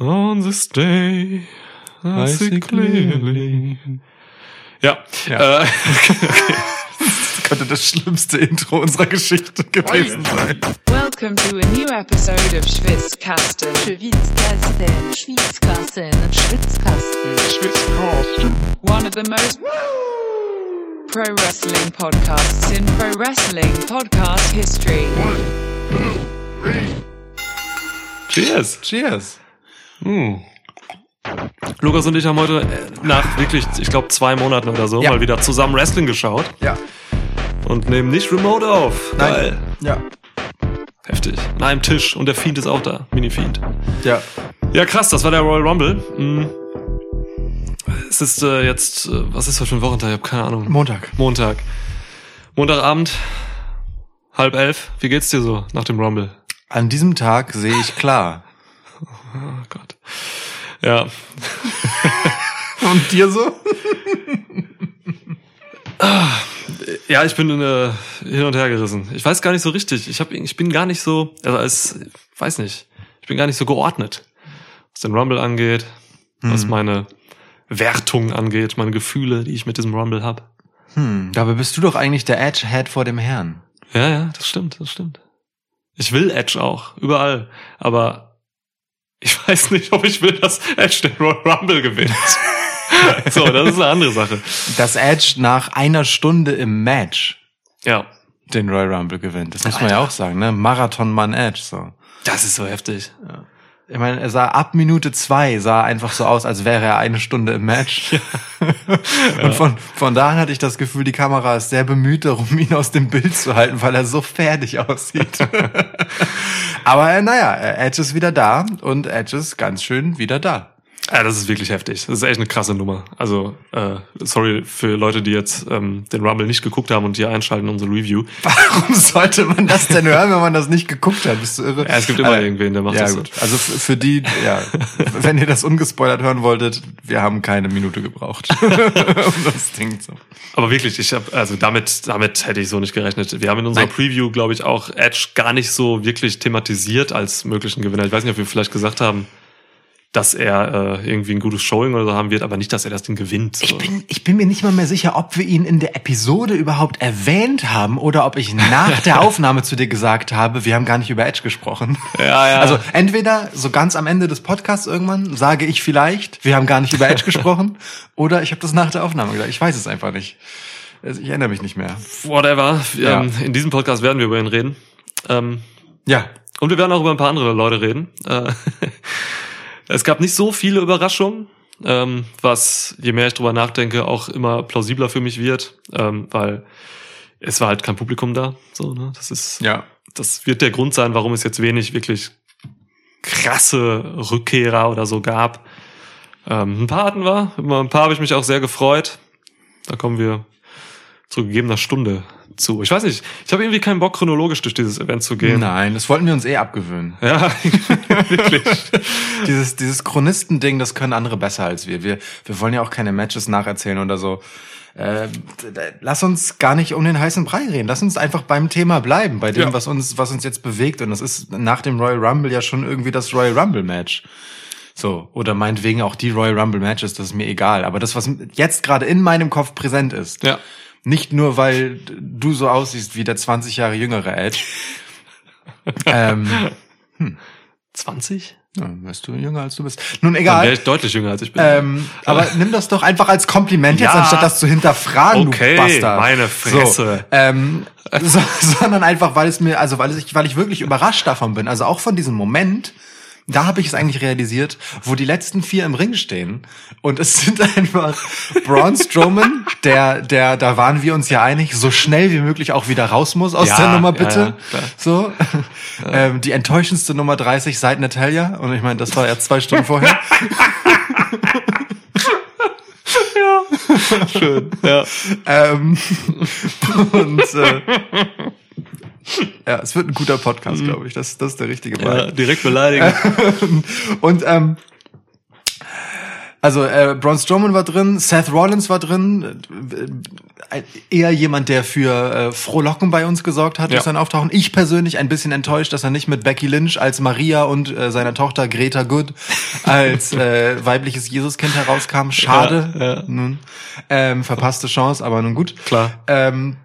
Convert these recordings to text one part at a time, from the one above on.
On this day, I see clearly. Ja, Ja. Äh, Das könnte das schlimmste Intro unserer Geschichte gewesen sein. Welcome to a new episode of Schwitzkasten. Schwitzkasten, Schwitzkasten, Schwitzkasten. One of the most pro wrestling podcasts in pro wrestling podcast history. cheers. Cheers. Lukas und ich haben heute äh, nach wirklich, ich glaube, zwei Monaten oder so Ja. mal wieder zusammen Wrestling geschaut Ja. und nehmen nicht remote auf. Geil. Ja. Heftig. An einem Tisch und der Fiend ist auch da. Mini-Fiend. Ja. Ja, krass, das war der Royal Rumble. Hm. Es ist äh, jetzt, äh, was ist heute für ein Wochentag? Ich habe keine Ahnung. Montag. Montag. Montagabend, halb elf. Wie geht's dir so nach dem Rumble? An diesem Tag sehe ich klar. Oh Gott. Ja, Und dir so? ja, ich bin äh, hin und her gerissen. Ich weiß gar nicht so richtig. Ich hab, ich bin gar nicht so, also als, weiß nicht, ich bin gar nicht so geordnet, was den Rumble angeht, was meine Wertung angeht, meine Gefühle, die ich mit diesem Rumble hab. Hm, dabei bist du doch eigentlich der Edgehead vor dem Herrn. Ja, ja, das stimmt, das stimmt. Ich will Edge auch, überall. Aber ich weiß nicht, ob ich will, dass Edge den Royal Rumble gewinnt. so, das ist eine andere Sache. Dass Edge nach einer Stunde im Match Ja, den Royal Rumble gewinnt. Das muss man ja auch sagen, ne? Marathon-Mann Edge, so. das ist so heftig. Ich meine, er sah ab Minute zwei sah einfach so aus, als wäre er eine Stunde im Match. Und von, von da an hatte ich das Gefühl, die Kamera ist sehr bemüht darum, ihn aus dem Bild zu halten, weil er so fertig aussieht. Aber äh, naja, äh, Edge ist wieder da und Edge ist ganz schön wieder da. Ja, das ist wirklich heftig. Das ist echt eine krasse Nummer. Also, äh, sorry für Leute, die jetzt ähm, den Rumble nicht geguckt haben und hier einschalten, unsere Review. Warum sollte man das denn hören, wenn man das nicht geguckt hat? Bist du irre? Ja, es gibt immer Äh, irgendwen, der macht ja, das so. gut. Also für die, ja, wenn ihr das ungespoilert hören wolltet, wir haben keine Minute gebraucht. um das Ding zu. Aber wirklich, ich habe also damit damit hätte ich so nicht gerechnet. Wir haben in unserer Nein. Preview, glaube ich, auch Edge gar nicht so wirklich thematisiert als möglichen Gewinner. Ich weiß nicht, ob wir vielleicht gesagt haben, dass er äh, irgendwie ein gutes Showing oder so haben wird, aber nicht, dass er das Ding gewinnt. Ich So. bin, ich bin mir nicht mal mehr sicher, ob wir ihn in der Episode überhaupt erwähnt haben oder ob ich nach der Aufnahme zu dir gesagt habe, wir haben gar nicht über Edge gesprochen. Ja, ja. Also entweder so ganz am Ende des Podcasts irgendwann sage ich vielleicht, wir haben gar nicht über Edge gesprochen, oder ich habe das nach der Aufnahme gesagt. Ich weiß es einfach nicht. Also ich erinnere mich nicht mehr. Whatever. Ja. Ähm, in diesem Podcast werden wir über ihn reden. Ähm, Ja, Und wir werden auch über ein paar andere Leute reden. Äh, es gab nicht so viele Überraschungen, ähm, was, je mehr ich drüber nachdenke, auch immer plausibler für mich wird, ähm, weil es war halt kein Publikum da. So, ne? Das ist, ja. das wird der Grund sein, warum es jetzt wenig wirklich krasse Rückkehrer oder so gab. Ähm, ein paar hatten wir, über ein paar habe ich mich auch sehr gefreut. Da kommen wir zu gegebener Stunde zu. Ich weiß nicht, ich habe irgendwie keinen Bock, chronologisch durch dieses Event zu gehen. Nein, das wollten wir uns eh abgewöhnen. Ja, wirklich. dieses, dieses Chronistending, das können andere besser als wir. Wir, wir wollen ja auch keine Matches nacherzählen oder so. Äh, lass uns gar nicht um den heißen Brei reden. Lass uns einfach beim Thema bleiben, bei dem, Ja. was uns, was uns jetzt bewegt. Und das ist nach dem Royal Rumble ja schon irgendwie das Royal Rumble Match. So. Oder meinetwegen auch die Royal Rumble Matches, das ist mir egal. Aber das, was jetzt gerade in meinem Kopf präsent ist. Ja. Nicht nur, weil du so aussiehst wie der 20 Jahre jüngere Edge. ähm, 20? ja, weißt du, jünger als du bist. Nun Dann egal. wäre ich deutlich jünger als ich bin. Ähm, aber nimm das doch einfach als Kompliment jetzt, Ja. anstatt das zu hinterfragen, Okay, du Bastard. meine Fresse. So, ähm, so, sondern einfach, weil es mir, also weil ich, weil ich wirklich überrascht davon bin. Also auch von diesem Moment, da habe ich es eigentlich realisiert, wo die letzten vier im Ring stehen. Und es sind einfach Braun Strowman, der, der, da waren wir uns ja einig, so schnell wie möglich auch wieder raus muss aus Ja, der Nummer, ja, bitte. ja, so. Ähm, die enttäuschendste Nummer 30 seit Natalia. Und ich meine, das war ja zwei Stunden vorher. Schön. Ja. Ähm, und äh, ja, es wird ein guter Podcast, glaube ich. Das, das ist der richtige ja. Vibe. Direkt beleidigen. Und ähm, Also äh, Braun Strowman war drin, Seth Rollins war drin, äh, eher jemand, der für äh, Frohlocken bei uns gesorgt hat Ja. durch sein Auftauchen. Ich persönlich ein bisschen enttäuscht, dass er nicht mit Becky Lynch als Maria und äh, seiner Tochter Greta Good als äh, weibliches Jesuskind herauskam. Schade. Ja, ja. Nun, ähm, verpasste Chance, aber nun gut. Klar. Ähm,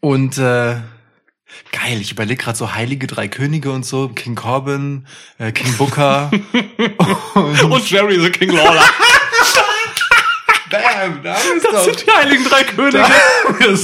und äh, geil, ich überlege gerade so heilige drei Könige und so, King Corbin, äh, King Booker. Und Jerry the King Lawler. Bam, da ist Das sind die heiligen drei Könige.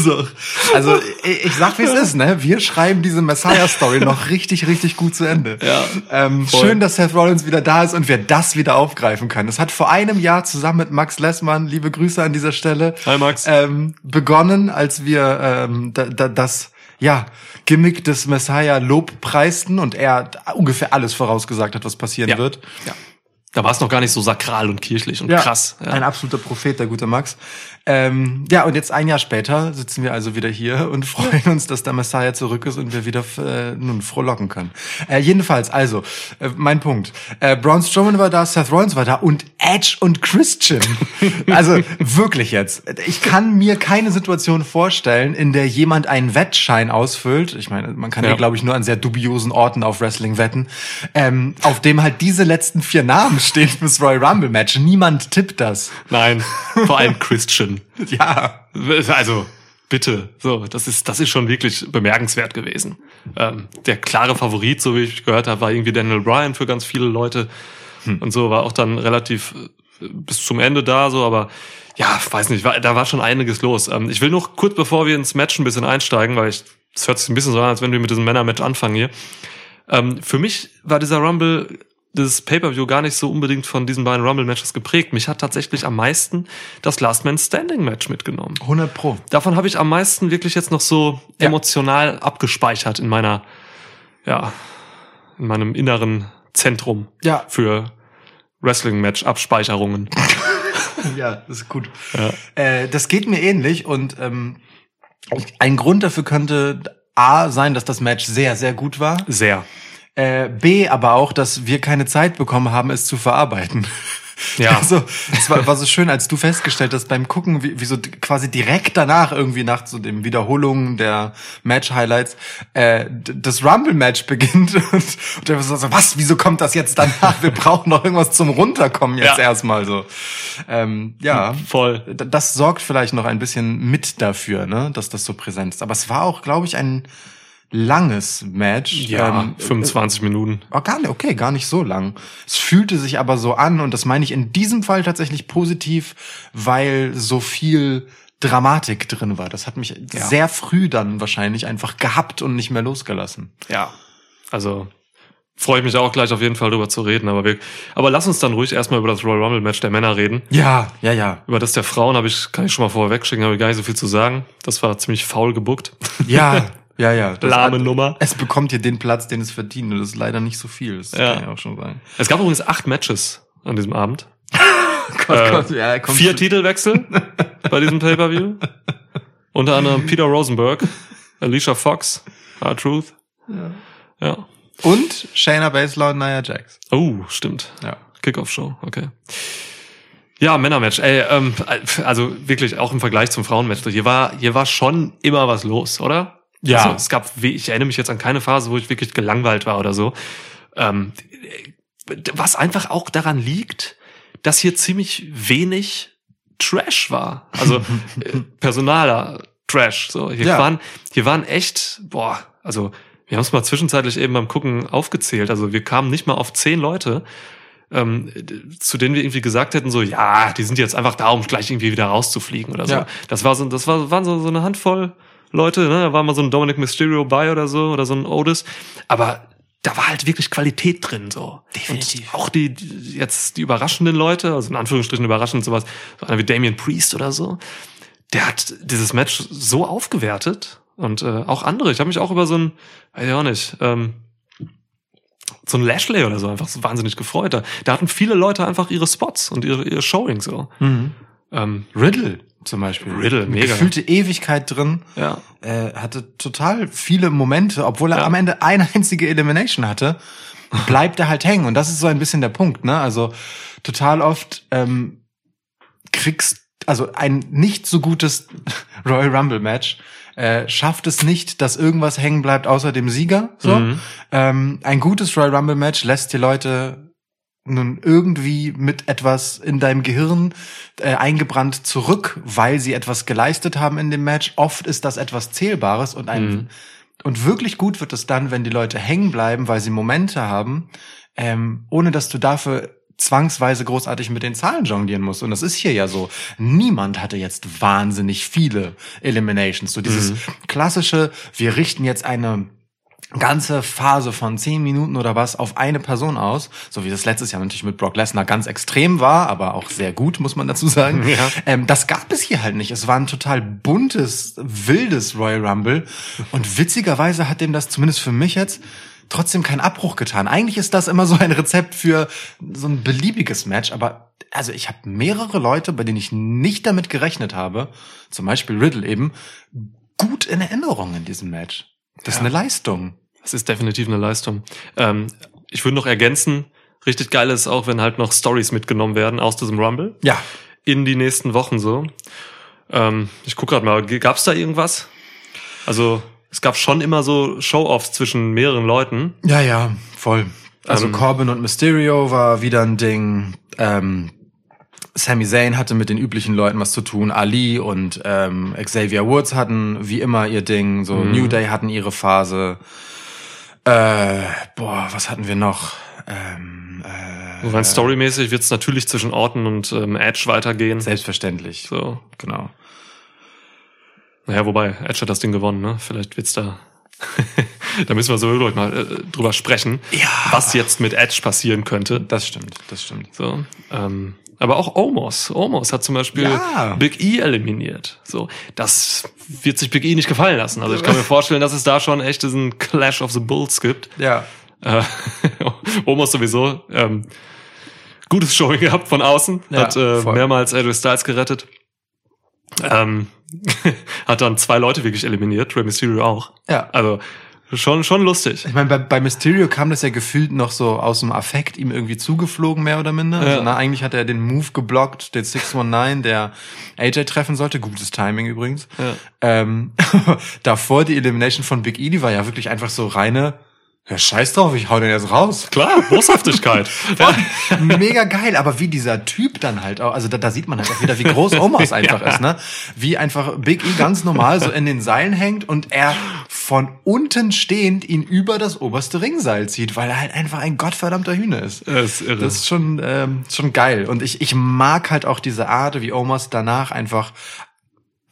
doch. Also ich, ich sag, wie es ist, ne? Wir schreiben diese Messiah-Story noch richtig, richtig gut zu Ende. Ja, Ähm, schön, dass Seth Rollins wieder da ist und wir das wieder aufgreifen können. Es hat vor einem Jahr zusammen mit Max Lessmann, liebe Grüße an dieser Stelle, Hi, Max. Ähm, begonnen, als wir ähm, da, da, das ja Gimmick des Messiah Lob preisten und er ungefähr alles vorausgesagt hat, was passieren Ja. wird. Ja. Da war es noch gar nicht so sakral und kirchlich und krass. Ja. Ein absoluter Prophet, der gute Max. Ähm, ja, und jetzt ein Jahr später sitzen wir also wieder hier und freuen uns, dass der Messiah zurück ist und wir wieder äh, nun frohlocken können. Äh, jedenfalls, also, äh, mein Punkt. Äh, Braun Strowman war da, Seth Rollins war da und Edge und Christian. also wirklich jetzt. Ich kann mir keine Situation vorstellen, in der jemand einen Wettschein ausfüllt. Ich meine, man kann ja, Ja. glaube ich, nur an sehr dubiosen Orten auf Wrestling wetten, ähm, auf dem halt diese letzten vier Namen stehen fürs Royal Rumble Match. Niemand tippt das. Nein, vor allem Christian. Ja. Also, bitte. So, das ist, das ist schon wirklich bemerkenswert gewesen. Ähm, der klare Favorit, so wie ich gehört habe, war irgendwie Daniel Bryan für ganz viele Leute. Und so war auch dann relativ äh, bis zum Ende da, so, aber ja, weiß nicht, war, da war schon einiges los. Ähm, ich will noch kurz, bevor wir ins Match ein bisschen einsteigen, weil ich, es hört sich ein bisschen so an, als wenn wir mit diesem Männermatch anfangen hier. Ähm, für mich war dieser Rumble, dieses Pay-Per-View gar nicht so unbedingt von diesen beiden Rumble-Matches geprägt. Mich hat tatsächlich am meisten das Last Man Standing-Match mitgenommen. 100 Pro. Davon habe ich am meisten wirklich jetzt noch so Ja. emotional abgespeichert in meiner, ja, in meinem inneren Zentrum Ja. für Wrestling-Match-Abspeicherungen. Ja, das ist gut. Ja. Äh, das geht mir ähnlich und ähm, ein Grund dafür könnte A sein, dass das Match sehr, sehr gut war. Sehr. Äh, B, aber auch, dass wir keine Zeit bekommen haben, es zu verarbeiten. Ja. Also, es war, war so schön, als du festgestellt hast beim Gucken, wie, wie so quasi direkt danach, irgendwie nach so dem Wiederholungen der Match-Highlights, äh, das Rumble-Match beginnt und, und der so, so, was, wieso kommt das jetzt danach? Wir brauchen noch irgendwas zum Runterkommen jetzt Ja. erstmal so. Ähm, ja, Voll. Das sorgt vielleicht noch ein bisschen mit dafür, ne, dass das so präsent ist. Aber es war auch, glaube ich, ein langes Match. Ja, Ähm, 25 Minuten. Oh, gar nicht, okay, gar nicht so lang. Es fühlte sich aber so an und das meine ich in diesem Fall tatsächlich positiv, weil so viel Dramatik drin war. Das hat mich Ja. sehr früh dann wahrscheinlich einfach gehabt und nicht mehr losgelassen. Ja. Also freue ich mich auch gleich auf jeden Fall drüber zu reden. Aber, wir, aber lass uns dann ruhig erstmal über das Royal Rumble Match der Männer reden. Ja, ja, ja. Über das der Frauen habe ich, kann ich schon mal vorweg schicken, habe ich gar nicht so viel zu sagen. Das war ziemlich faul gebuckt. Ja, ja, ja. Das Lahme hat- Nummer. Es bekommt hier den Platz, den es verdient. Und das ist leider nicht so viel. Das Ja. kann ich auch schon sagen. Es gab übrigens acht Matches an diesem Abend. Gott, Äh, Gott, ja, Vier Titelwechsel bei diesem Pay-Per-View. Unter anderem Peter Rosenberg, Alicia Fox, R-Truth. Ja. Und Shayna Baszler und Nia Jax. Oh, stimmt. Ja. Kickoff-Show, okay. Ja, Männermatch. Ey, ähm, also wirklich auch im Vergleich zum Frauenmatch. Hier war, hier war schon immer was los, oder? Ja. Also, es gab, ich erinnere mich jetzt an keine Phase, wo ich wirklich gelangweilt war oder so. Ähm, was einfach auch daran liegt, dass hier ziemlich wenig Trash war. Also äh, personaler Trash. So, hier Ja. waren, hier waren echt, boah, also wir haben es mal zwischenzeitlich eben beim Gucken aufgezählt. Also wir kamen nicht mal auf zehn Leute, ähm, zu denen wir irgendwie gesagt hätten, so, ja, die sind jetzt einfach da, um gleich irgendwie wieder rauszufliegen oder so. Ja. Das war so, das war, waren so, so eine Handvoll Leute, ne? Da war mal so ein Dominic Mysterio bei oder so, oder so ein Otis. Aber da war halt wirklich Qualität drin, so. Definitiv. Und auch die, die, jetzt die überraschenden Leute, also in Anführungsstrichen überraschend sowas, so einer wie Damian Priest oder so, der hat dieses Match so aufgewertet und äh, auch andere. Ich habe mich auch über so ein, weiß ich auch nicht, ähm, so ein Lashley oder so einfach so wahnsinnig gefreut. Da, da hatten viele Leute einfach ihre Spots und ihre, ihre Showings so. Ähm, Riddle zum Beispiel. Riddle, mega. Gefühlte Ewigkeit drin. ja. äh, hatte total viele Momente, obwohl er Ja. am Ende eine einzige Elimination hatte. bleibt er halt hängen. Und das ist so ein bisschen der Punkt, ne? Also total oft ähm, kriegst, also ein nicht so gutes Royal Rumble Match äh, schafft es nicht, dass irgendwas hängen bleibt außer dem Sieger. So. Mhm. Ähm, ein gutes Royal Rumble Match lässt die Leute nun irgendwie mit etwas in deinem Gehirn äh, eingebrannt zurück, weil sie etwas geleistet haben in dem Match. Oft ist das etwas Zählbares und ein Mhm. und wirklich gut wird es dann, wenn die Leute hängen bleiben, weil sie Momente haben, ähm, ohne dass du dafür zwangsweise großartig mit den Zahlen jonglieren musst. Und das ist hier ja so. Niemand hatte jetzt wahnsinnig viele Eliminations. So dieses klassische, wir richten jetzt eine ganze Phase von zehn Minuten oder was auf eine Person aus, so wie das letztes Jahr natürlich mit Brock Lesnar ganz extrem war, aber auch sehr gut, muss man dazu sagen. Ja. Ähm, das gab es hier halt nicht. Es war ein total buntes, wildes Royal Rumble und witzigerweise hat dem das zumindest für mich jetzt trotzdem keinen Abbruch getan. Eigentlich ist das immer so ein Rezept für so ein beliebiges Match, aber also ich habe mehrere Leute, bei denen ich nicht damit gerechnet habe, zum Beispiel Riddle eben, gut in Erinnerung in diesem Match. Das ist eine Leistung. Das ist definitiv eine Leistung. Ähm, ich würde noch ergänzen, richtig geil ist auch, wenn halt noch Stories mitgenommen werden aus diesem Rumble Ja. in die nächsten Wochen so. Ähm, ich guck gerade mal, gab es da irgendwas? Also es gab schon immer so Show-offs zwischen mehreren Leuten. Ja, ja, voll. Also Ähm, Corbin und Mysterio war wieder ein Ding. Ähm, Sami Zayn hatte mit den üblichen Leuten was zu tun. Ali und ähm, Xavier Woods hatten wie immer ihr Ding. So New Day hatten ihre Phase. Äh, boah, was hatten wir noch? Ähm, äh, Rein storymäßig wird es natürlich zwischen Orton und ähm, Edge weitergehen. selbstverständlich. So. Genau. Naja, wobei, Edge hat das Ding gewonnen, ne? Vielleicht wird's da. da müssen wir so wirklich mal äh, drüber sprechen, Ja. was jetzt mit Edge passieren könnte. Das stimmt, das stimmt. So. Ähm, aber auch Omos. Omos hat zum Beispiel Ja. Big E eliminiert. So, das wird sich Big E nicht gefallen lassen. Also ich kann mir vorstellen, dass es da schon echt diesen Clash of the Bulls gibt. Ja. Äh, Omos sowieso. Ähm, gutes Showing gehabt von außen. Ja, hat äh, voll. mehrmals AJ Styles gerettet. Ähm, hat dann zwei Leute wirklich eliminiert, Rey Mysterio auch. Ja. Also schon schon lustig. Ich meine, bei, bei Mysterio kam das ja gefühlt noch so aus dem Affekt ihm irgendwie zugeflogen, mehr oder minder. Ja. Also, na, eigentlich hat er den Move geblockt, den 619, der AJ treffen sollte. Gutes Timing übrigens. Ja. Ähm, davor die Elimination von Big E, die war ja wirklich einfach so reine, ja, scheiß drauf, ich hau den jetzt raus. Klar, Boshaftigkeit. Voll. Mega geil, aber wie dieser Typ dann halt auch, also da, da sieht man halt auch wieder, wie groß Omas einfach ist, ne? Wie einfach Big E ganz normal so in den Seilen hängt und er von unten stehend ihn über das oberste Ringseil zieht, weil er halt einfach ein gottverdammter Hühner ist. Das ist irre. Das ist schon, ähm, schon geil. Und ich, ich mag halt auch diese Art, wie Omas danach einfach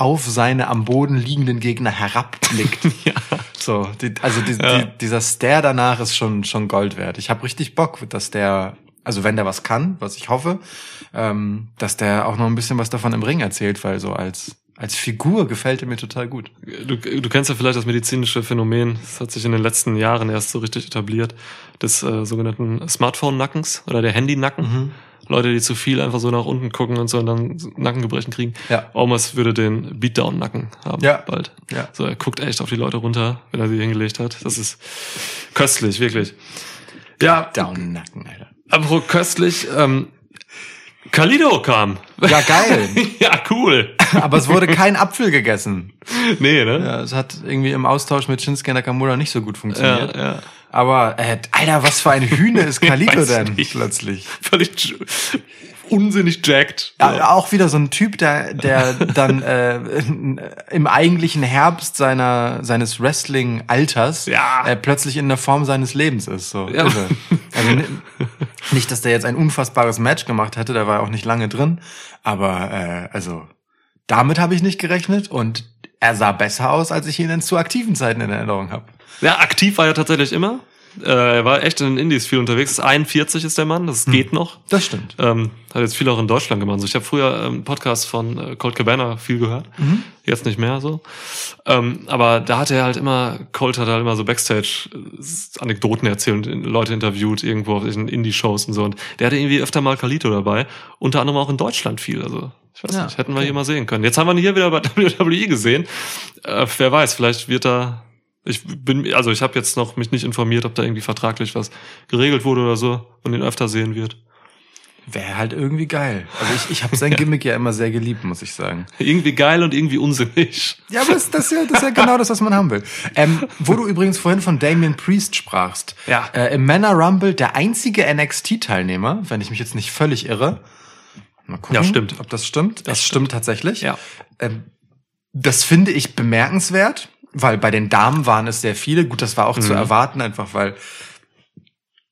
auf seine am Boden liegenden Gegner herabblickt. ja. So, die, also die, Ja. die, dieser Stare danach ist schon schon Gold wert. Ich habe richtig Bock, dass der, also wenn der was kann, was ich hoffe, ähm, dass der auch noch ein bisschen was davon im Ring erzählt, weil so als als Figur gefällt er mir total gut. Du, du kennst ja vielleicht das medizinische Phänomen, das hat sich in den letzten Jahren erst so richtig etabliert, des äh, sogenannten Smartphone-Nackens oder der Handy-Nacken. Leute, die zu viel einfach so nach unten gucken und so und dann Nackengebrechen kriegen. Ja. Omas würde den Beatdown-Nacken haben Ja. bald. Ja. So, er guckt echt auf die Leute runter, wenn er sie hingelegt hat. Das ist köstlich, wirklich. Ja, Down Nacken, Alter. apropos köstlich, ähm, Kalido kam. Ja, geil. ja, cool. Aber es wurde kein Apfel gegessen. Nee, ne? Ja, es hat irgendwie im Austausch mit Shinsuke Nakamura nicht so gut Ja, funktioniert. ja. Aber, äh, Alter, was für eine Hühne ist Kalido Weiß denn nicht. plötzlich? Völlig unsinnig jacked. Ja, auch wieder so ein Typ, der, der dann äh, im eigentlichen Herbst seiner seines Wrestling-Alters Ja. äh, plötzlich in der Form seines Lebens ist. So. Ja. Also ni- nicht, dass der jetzt ein unfassbares Match gemacht hätte, der war auch nicht lange drin, aber äh, also damit habe ich nicht gerechnet und er sah besser aus, als ich ihn in zu aktiven Zeiten in Erinnerung habe. Ja, aktiv war er tatsächlich immer. Äh, er war echt in den Indies viel unterwegs. Ist 41 ist der Mann, das geht noch. Das stimmt. Ähm, hat jetzt viel auch in Deutschland gemacht. So, ich habe früher ähm, Podcast von äh, Colt Cabana viel gehört. Jetzt nicht mehr so. Ähm, aber da hat er halt immer, Colt hat halt immer so Backstage äh, Anekdoten erzählt und Leute interviewt irgendwo auf diesen Indie-Shows und so. Und der hatte irgendwie öfter mal Kalito dabei. Unter anderem auch in Deutschland viel. Also ich weiß Ja, nicht, hätten wir hier mal sehen können. Jetzt haben wir ihn hier wieder bei WWE gesehen. Äh, wer weiß, vielleicht wird er Ich bin, also ich habe jetzt noch mich nicht informiert, ob da irgendwie vertraglich was geregelt wurde oder so und ihn öfter sehen wird. Wäre halt irgendwie geil. Also ich, ich habe sein Gimmick ja immer sehr geliebt, muss ich sagen. Irgendwie geil und irgendwie unsinnig. Ja, aber das, das, ist ja, das ist ja genau das, was man haben will. Ähm, wo du übrigens vorhin von Damien Priest sprachst. Ja. Äh, Im Männer Rumble der einzige NXT-Teilnehmer, wenn ich mich jetzt nicht völlig irre. Mal gucken, Ja, stimmt. ob das stimmt. Das, stimmt. tatsächlich. Ja. Ähm, das finde ich bemerkenswert, weil bei den Damen waren es sehr viele. Gut, das war auch zu erwarten, einfach weil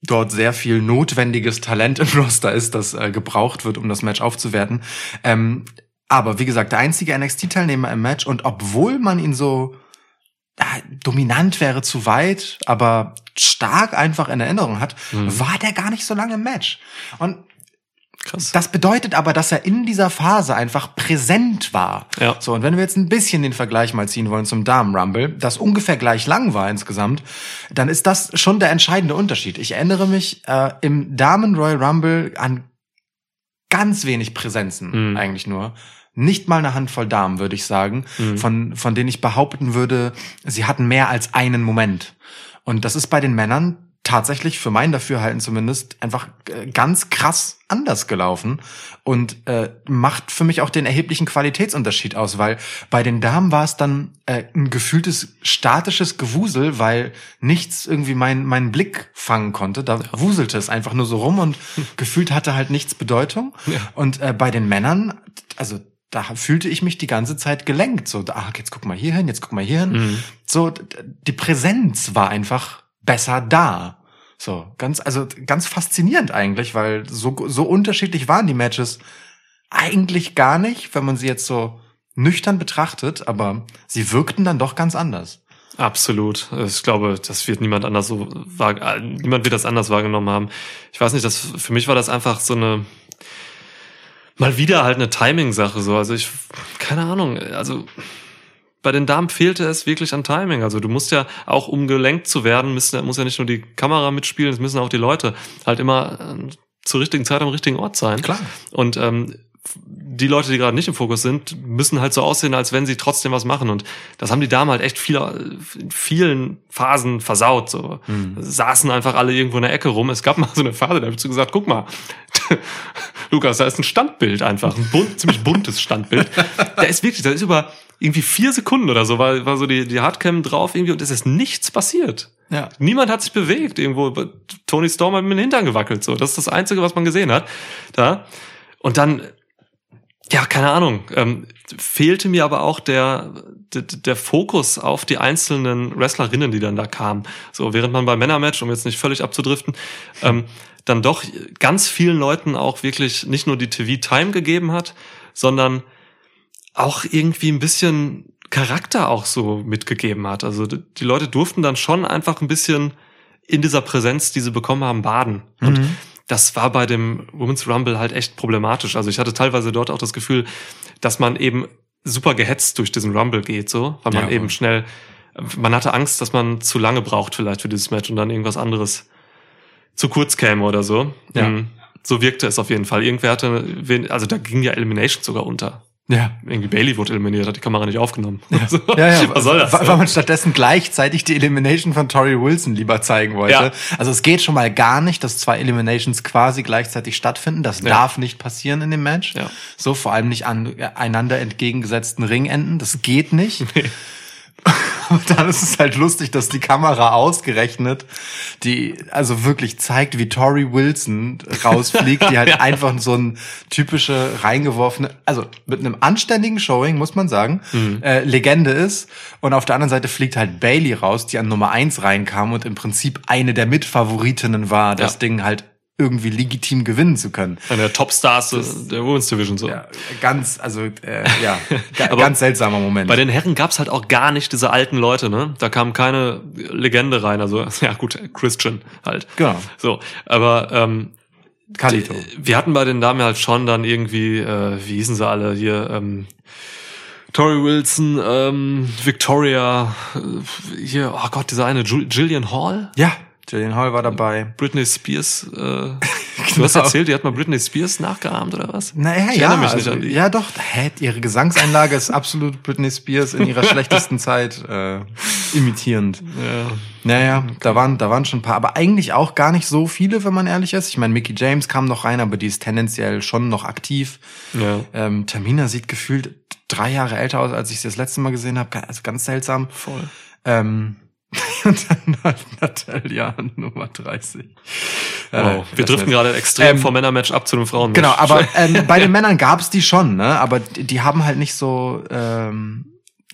dort sehr viel notwendiges Talent im Roster ist, das äh, gebraucht wird, um das Match aufzuwerten. Ähm, aber wie gesagt, der einzige NXT-Teilnehmer im Match und obwohl man ihn so ja, dominant wäre zu weit, aber stark einfach in Erinnerung hat, war der gar nicht so lange im Match. Und Krass. das bedeutet aber, dass er in dieser Phase einfach präsent war. Ja. So, und wenn wir jetzt ein bisschen den Vergleich mal ziehen wollen zum Damen-Rumble, das ungefähr gleich lang war insgesamt, dann ist das schon der entscheidende Unterschied. Ich erinnere mich äh, im Damen-Royal Rumble an ganz wenig Präsenzen, Mhm. eigentlich nur. Nicht mal eine Handvoll Damen, würde ich sagen, von, von denen ich behaupten würde, sie hatten mehr als einen Moment. Und das ist bei den Männern tatsächlich, für mein Dafürhalten zumindest, einfach äh, ganz krass anders gelaufen und äh, macht für mich auch den erheblichen Qualitätsunterschied aus, weil bei den Damen war es dann äh, ein gefühltes statisches Gewusel, weil nichts irgendwie meinen meinen Blick fangen konnte. Da wuselte es einfach nur so rum und gefühlt hatte halt nichts Bedeutung. Und äh, bei den Männern, also da fühlte ich mich die ganze Zeit gelenkt. So, ach, jetzt guck mal hier hin, jetzt guck mal hier hin. So, die Präsenz war einfach besser da. So, ganz, also ganz faszinierend eigentlich, weil so, so unterschiedlich waren die Matches eigentlich gar nicht, wenn man sie jetzt so nüchtern betrachtet, aber sie wirkten dann doch ganz anders. Absolut. Ich glaube, das wird niemand anders so äh, niemand wird das anders wahrgenommen haben. Ich weiß nicht, das für mich war das einfach so eine mal wieder halt eine Timing-Sache so. Also ich keine Ahnung. Also bei den Damen fehlte es wirklich an Timing. Also du musst ja auch, um gelenkt zu werden, müssen, muss ja nicht nur die Kamera mitspielen, es müssen auch die Leute halt immer äh, zur richtigen Zeit am richtigen Ort sein. Klar. Und ähm, die Leute, die gerade nicht im Fokus sind, müssen halt so aussehen, als wenn sie trotzdem was machen. Und das haben die Damen halt echt viel, in vielen Phasen versaut. So saßen einfach alle irgendwo in der Ecke rum. Es gab mal so eine Phase, da habe ich so gesagt, guck mal, Lukas, da ist ein Standbild einfach, ein bunt, ziemlich buntes Standbild. Da ist wirklich, da ist über irgendwie vier Sekunden oder so, war, war so die, die Hardcam drauf irgendwie und es ist nichts passiert. Ja. Niemand hat sich bewegt irgendwo. Tony Storm hat mit dem Hintern gewackelt. So, das ist das Einzige, was man gesehen hat. Da und dann, ja, keine Ahnung. Ähm, fehlte mir aber auch der, der der Fokus auf die einzelnen Wrestlerinnen, die dann da kamen. So während man beim Männermatch, um jetzt nicht völlig abzudriften, ähm, dann doch ganz vielen Leuten auch wirklich nicht nur die TV-Time gegeben hat, sondern auch irgendwie ein bisschen Charakter auch so mitgegeben hat. Also die Leute durften dann schon einfach ein bisschen in dieser Präsenz, die sie bekommen haben, baden. Und das war bei dem Women's Rumble halt echt problematisch. Also ich hatte teilweise dort auch das Gefühl, dass man eben super gehetzt durch diesen Rumble geht, so, weil man Ja, eben schnell, man hatte Angst, dass man zu lange braucht vielleicht für dieses Match und dann irgendwas anderes zu kurz käme oder so. Ja. Mm, So wirkte es auf jeden Fall. Irgendwer hatte, also da ging ja Elimination sogar unter. Ja. Irgendwie Bailey wurde eliminiert, hat die Kamera nicht aufgenommen. Also, Ja, ja, Was soll das? Weil weil man stattdessen gleichzeitig die Elimination von Tori Wilson lieber zeigen wollte. Ja. Also es geht schon mal gar nicht, dass zwei Eliminations quasi gleichzeitig stattfinden. Das Ja. darf nicht passieren in dem Match. Ja. So, vor allem nicht an einander entgegengesetzten Ringenden. Das geht nicht. Und dann ist es halt lustig, dass die Kamera ausgerechnet, die also wirklich zeigt, wie Tori Wilson rausfliegt, die halt einfach so ein typische reingeworfene, also mit einem anständigen Showing, muss man sagen, äh, Legende ist. Und auf der anderen Seite fliegt halt Bailey raus, die an Nummer eins reinkam und im Prinzip eine der Mitfavoritinnen war, das Ja. Ding halt irgendwie legitim gewinnen zu können. Einer der Topstars der Women's Division so. Ja, ganz, also äh, ja, ganz seltsamer Moment. Bei den Herren gab's halt auch gar nicht diese alten Leute, ne? Da kam keine Legende rein. Also, ja gut, Christian halt. Genau. So, aber ähm, Kalito. wir hatten bei den Damen halt schon dann irgendwie, äh, wie hießen sie alle hier, ähm, Tori Wilson, ähm, Victoria, äh, hier, oh Gott, dieser eine, Ju- Gillian Hall, Ja, Julian Hall war dabei. Britney Spears, äh, du hast erzählt, die hat mal Britney Spears nachgeahmt oder was? Naja, ich ja, erinnere mich also, nicht an die. ja doch, hä, ihre Gesangseinlage ist absolut Britney Spears in ihrer schlechtesten Zeit. Äh, imitierend. Ja. Naja, da waren, da waren schon ein paar, aber eigentlich auch gar nicht so viele, wenn man ehrlich ist. Ich meine, Mickey James kam noch rein, aber die ist tendenziell schon noch aktiv. Ja. Ähm, Tamina sieht gefühlt drei Jahre älter aus, als ich sie das letzte Mal gesehen habe. Also ganz seltsam. Voll. Ähm, und dann hat Natalia Nummer 30. Wow. Wir das driften gerade extrem Ähm, vom Männermatch ab zu dem Frauen. Genau, aber ähm, bei den Männern gab's die schon, ne? Aber die, die haben halt nicht so, ähm,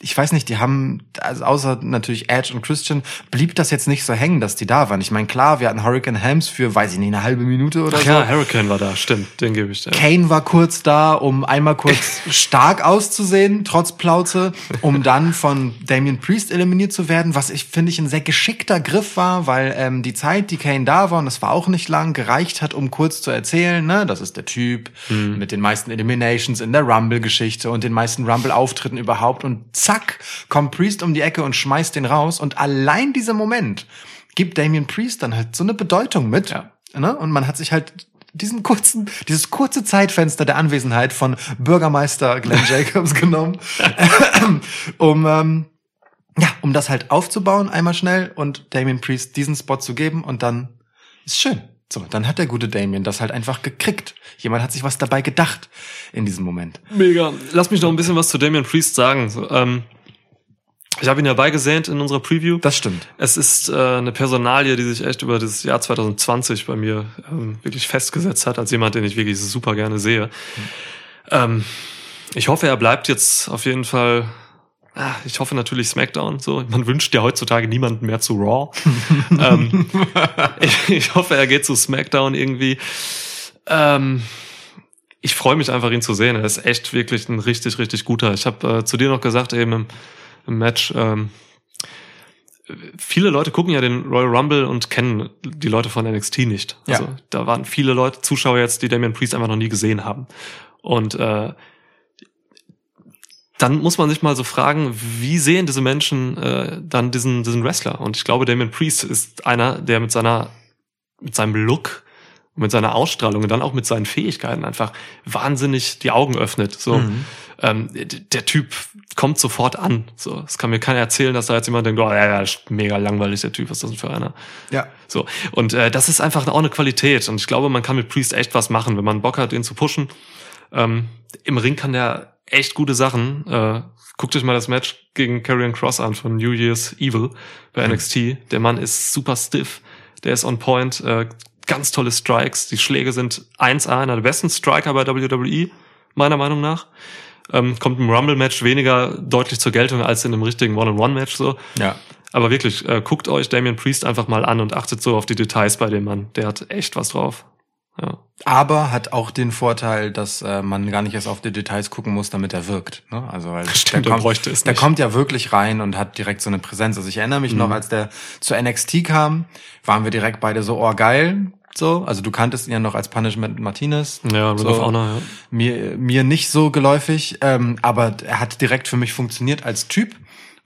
ich weiß nicht, die haben, also außer natürlich Edge und Christian, blieb das jetzt nicht so hängen, dass die da waren. Ich meine, klar, wir hatten Hurricane Helms für, weiß ich nicht, eine halbe Minute oder Ach so. ja, Hurricane war da, stimmt, den gebe ich dir. Kane war kurz da, um einmal kurz stark auszusehen, trotz Plauze, um dann von Damian Priest eliminiert zu werden, was ich finde ich ein sehr geschickter Griff war, weil ähm, die Zeit, die Kane da war, und das war auch nicht lang, gereicht hat, um kurz zu erzählen, ne, das ist der Typ mit den meisten Eliminations in der Rumble-Geschichte und den meisten Rumble-Auftritten überhaupt und zack, kommt Priest um die Ecke und schmeißt den raus und allein dieser Moment gibt Damian Priest dann halt so eine Bedeutung mit, Ja. ne? und man hat sich halt diesen kurzen, dieses kurze Zeitfenster der Anwesenheit von Bürgermeister Glenn Jacobs genommen, um ähm, ja, um das halt aufzubauen einmal schnell und Damien Priest diesen Spot zu geben und dann ist schön. So, dann hat der gute Damien das halt einfach gekriegt. Jemand hat sich was dabei gedacht in diesem Moment. Mega. Lass mich noch ein bisschen was zu Damian Priest sagen. So, ähm, ich habe ihn ja beigesehnt in unserer Preview. Das stimmt. Es ist äh, eine Personalie, die sich echt über das Jahr 2020 bei mir ähm, wirklich festgesetzt hat, als jemand, den ich wirklich super gerne sehe. Ähm, ich hoffe, er bleibt jetzt auf jeden Fall. Ah, ich hoffe natürlich SmackDown. So, man wünscht ja heutzutage niemanden mehr zu Raw. ähm, ich, ich hoffe, er geht zu SmackDown irgendwie. Ähm, ich freue mich einfach, ihn zu sehen. Er ist echt wirklich ein richtig, richtig guter. Ich habe äh, zu dir noch gesagt eben im, im Match. Ähm, viele Leute gucken ja den Royal Rumble und kennen die Leute von NXT nicht. Ja. Also da waren viele Leute, Zuschauer jetzt, die Damian Priest einfach noch nie gesehen haben. Und äh, dann muss man sich mal so fragen, wie sehen diese Menschen äh, dann diesen, diesen Wrestler? Und ich glaube, Damian Priest ist einer, der mit seiner, mit seinem Look, mit seiner Ausstrahlung und dann auch mit seinen Fähigkeiten einfach wahnsinnig die Augen öffnet. So, Mhm. ähm, der Typ kommt sofort an. So, es kann mir keiner erzählen, dass da jetzt jemand denkt, oh, ja, ja, ist mega langweilig der Typ, was ist das denn für einer? Ja. So. Und äh, das ist einfach auch eine Qualität. Und ich glaube, man kann mit Priest echt was machen, wenn man Bock hat, ihn zu pushen. Ähm, Im Ring kann der echt gute Sachen. Äh, guckt euch mal das Match gegen Karrion Cross an von New Year's Evil bei NXT. Der Mann ist super stiff. Der ist on point. Äh, ganz tolle Strikes. Die Schläge sind 1A, einer der besten Striker bei WWE, meiner Meinung nach. Ähm, kommt im Rumble-Match weniger deutlich zur Geltung als in einem richtigen One-on-One-Match so. Ja. Aber wirklich, äh, guckt euch Damian Priest einfach mal an und achtet so auf die Details bei dem Mann. Der hat echt was drauf. Ja. Aber hat auch den Vorteil, dass äh, man gar nicht erst auf die Details gucken muss, damit er wirkt. Ne? Also weil Stimmt, der er kommt, bräuchte es der kommt ja wirklich rein und hat direkt so eine Präsenz. Also ich erinnere mich Mhm. noch, als der zu NXT kam, waren wir direkt beide so, oh geil. So, also du kanntest ihn ja noch als Punishment Martinez. Ja, Ring so, of Honor, ja. Mir, mir nicht so geläufig, ähm, aber er hat direkt für mich funktioniert als Typ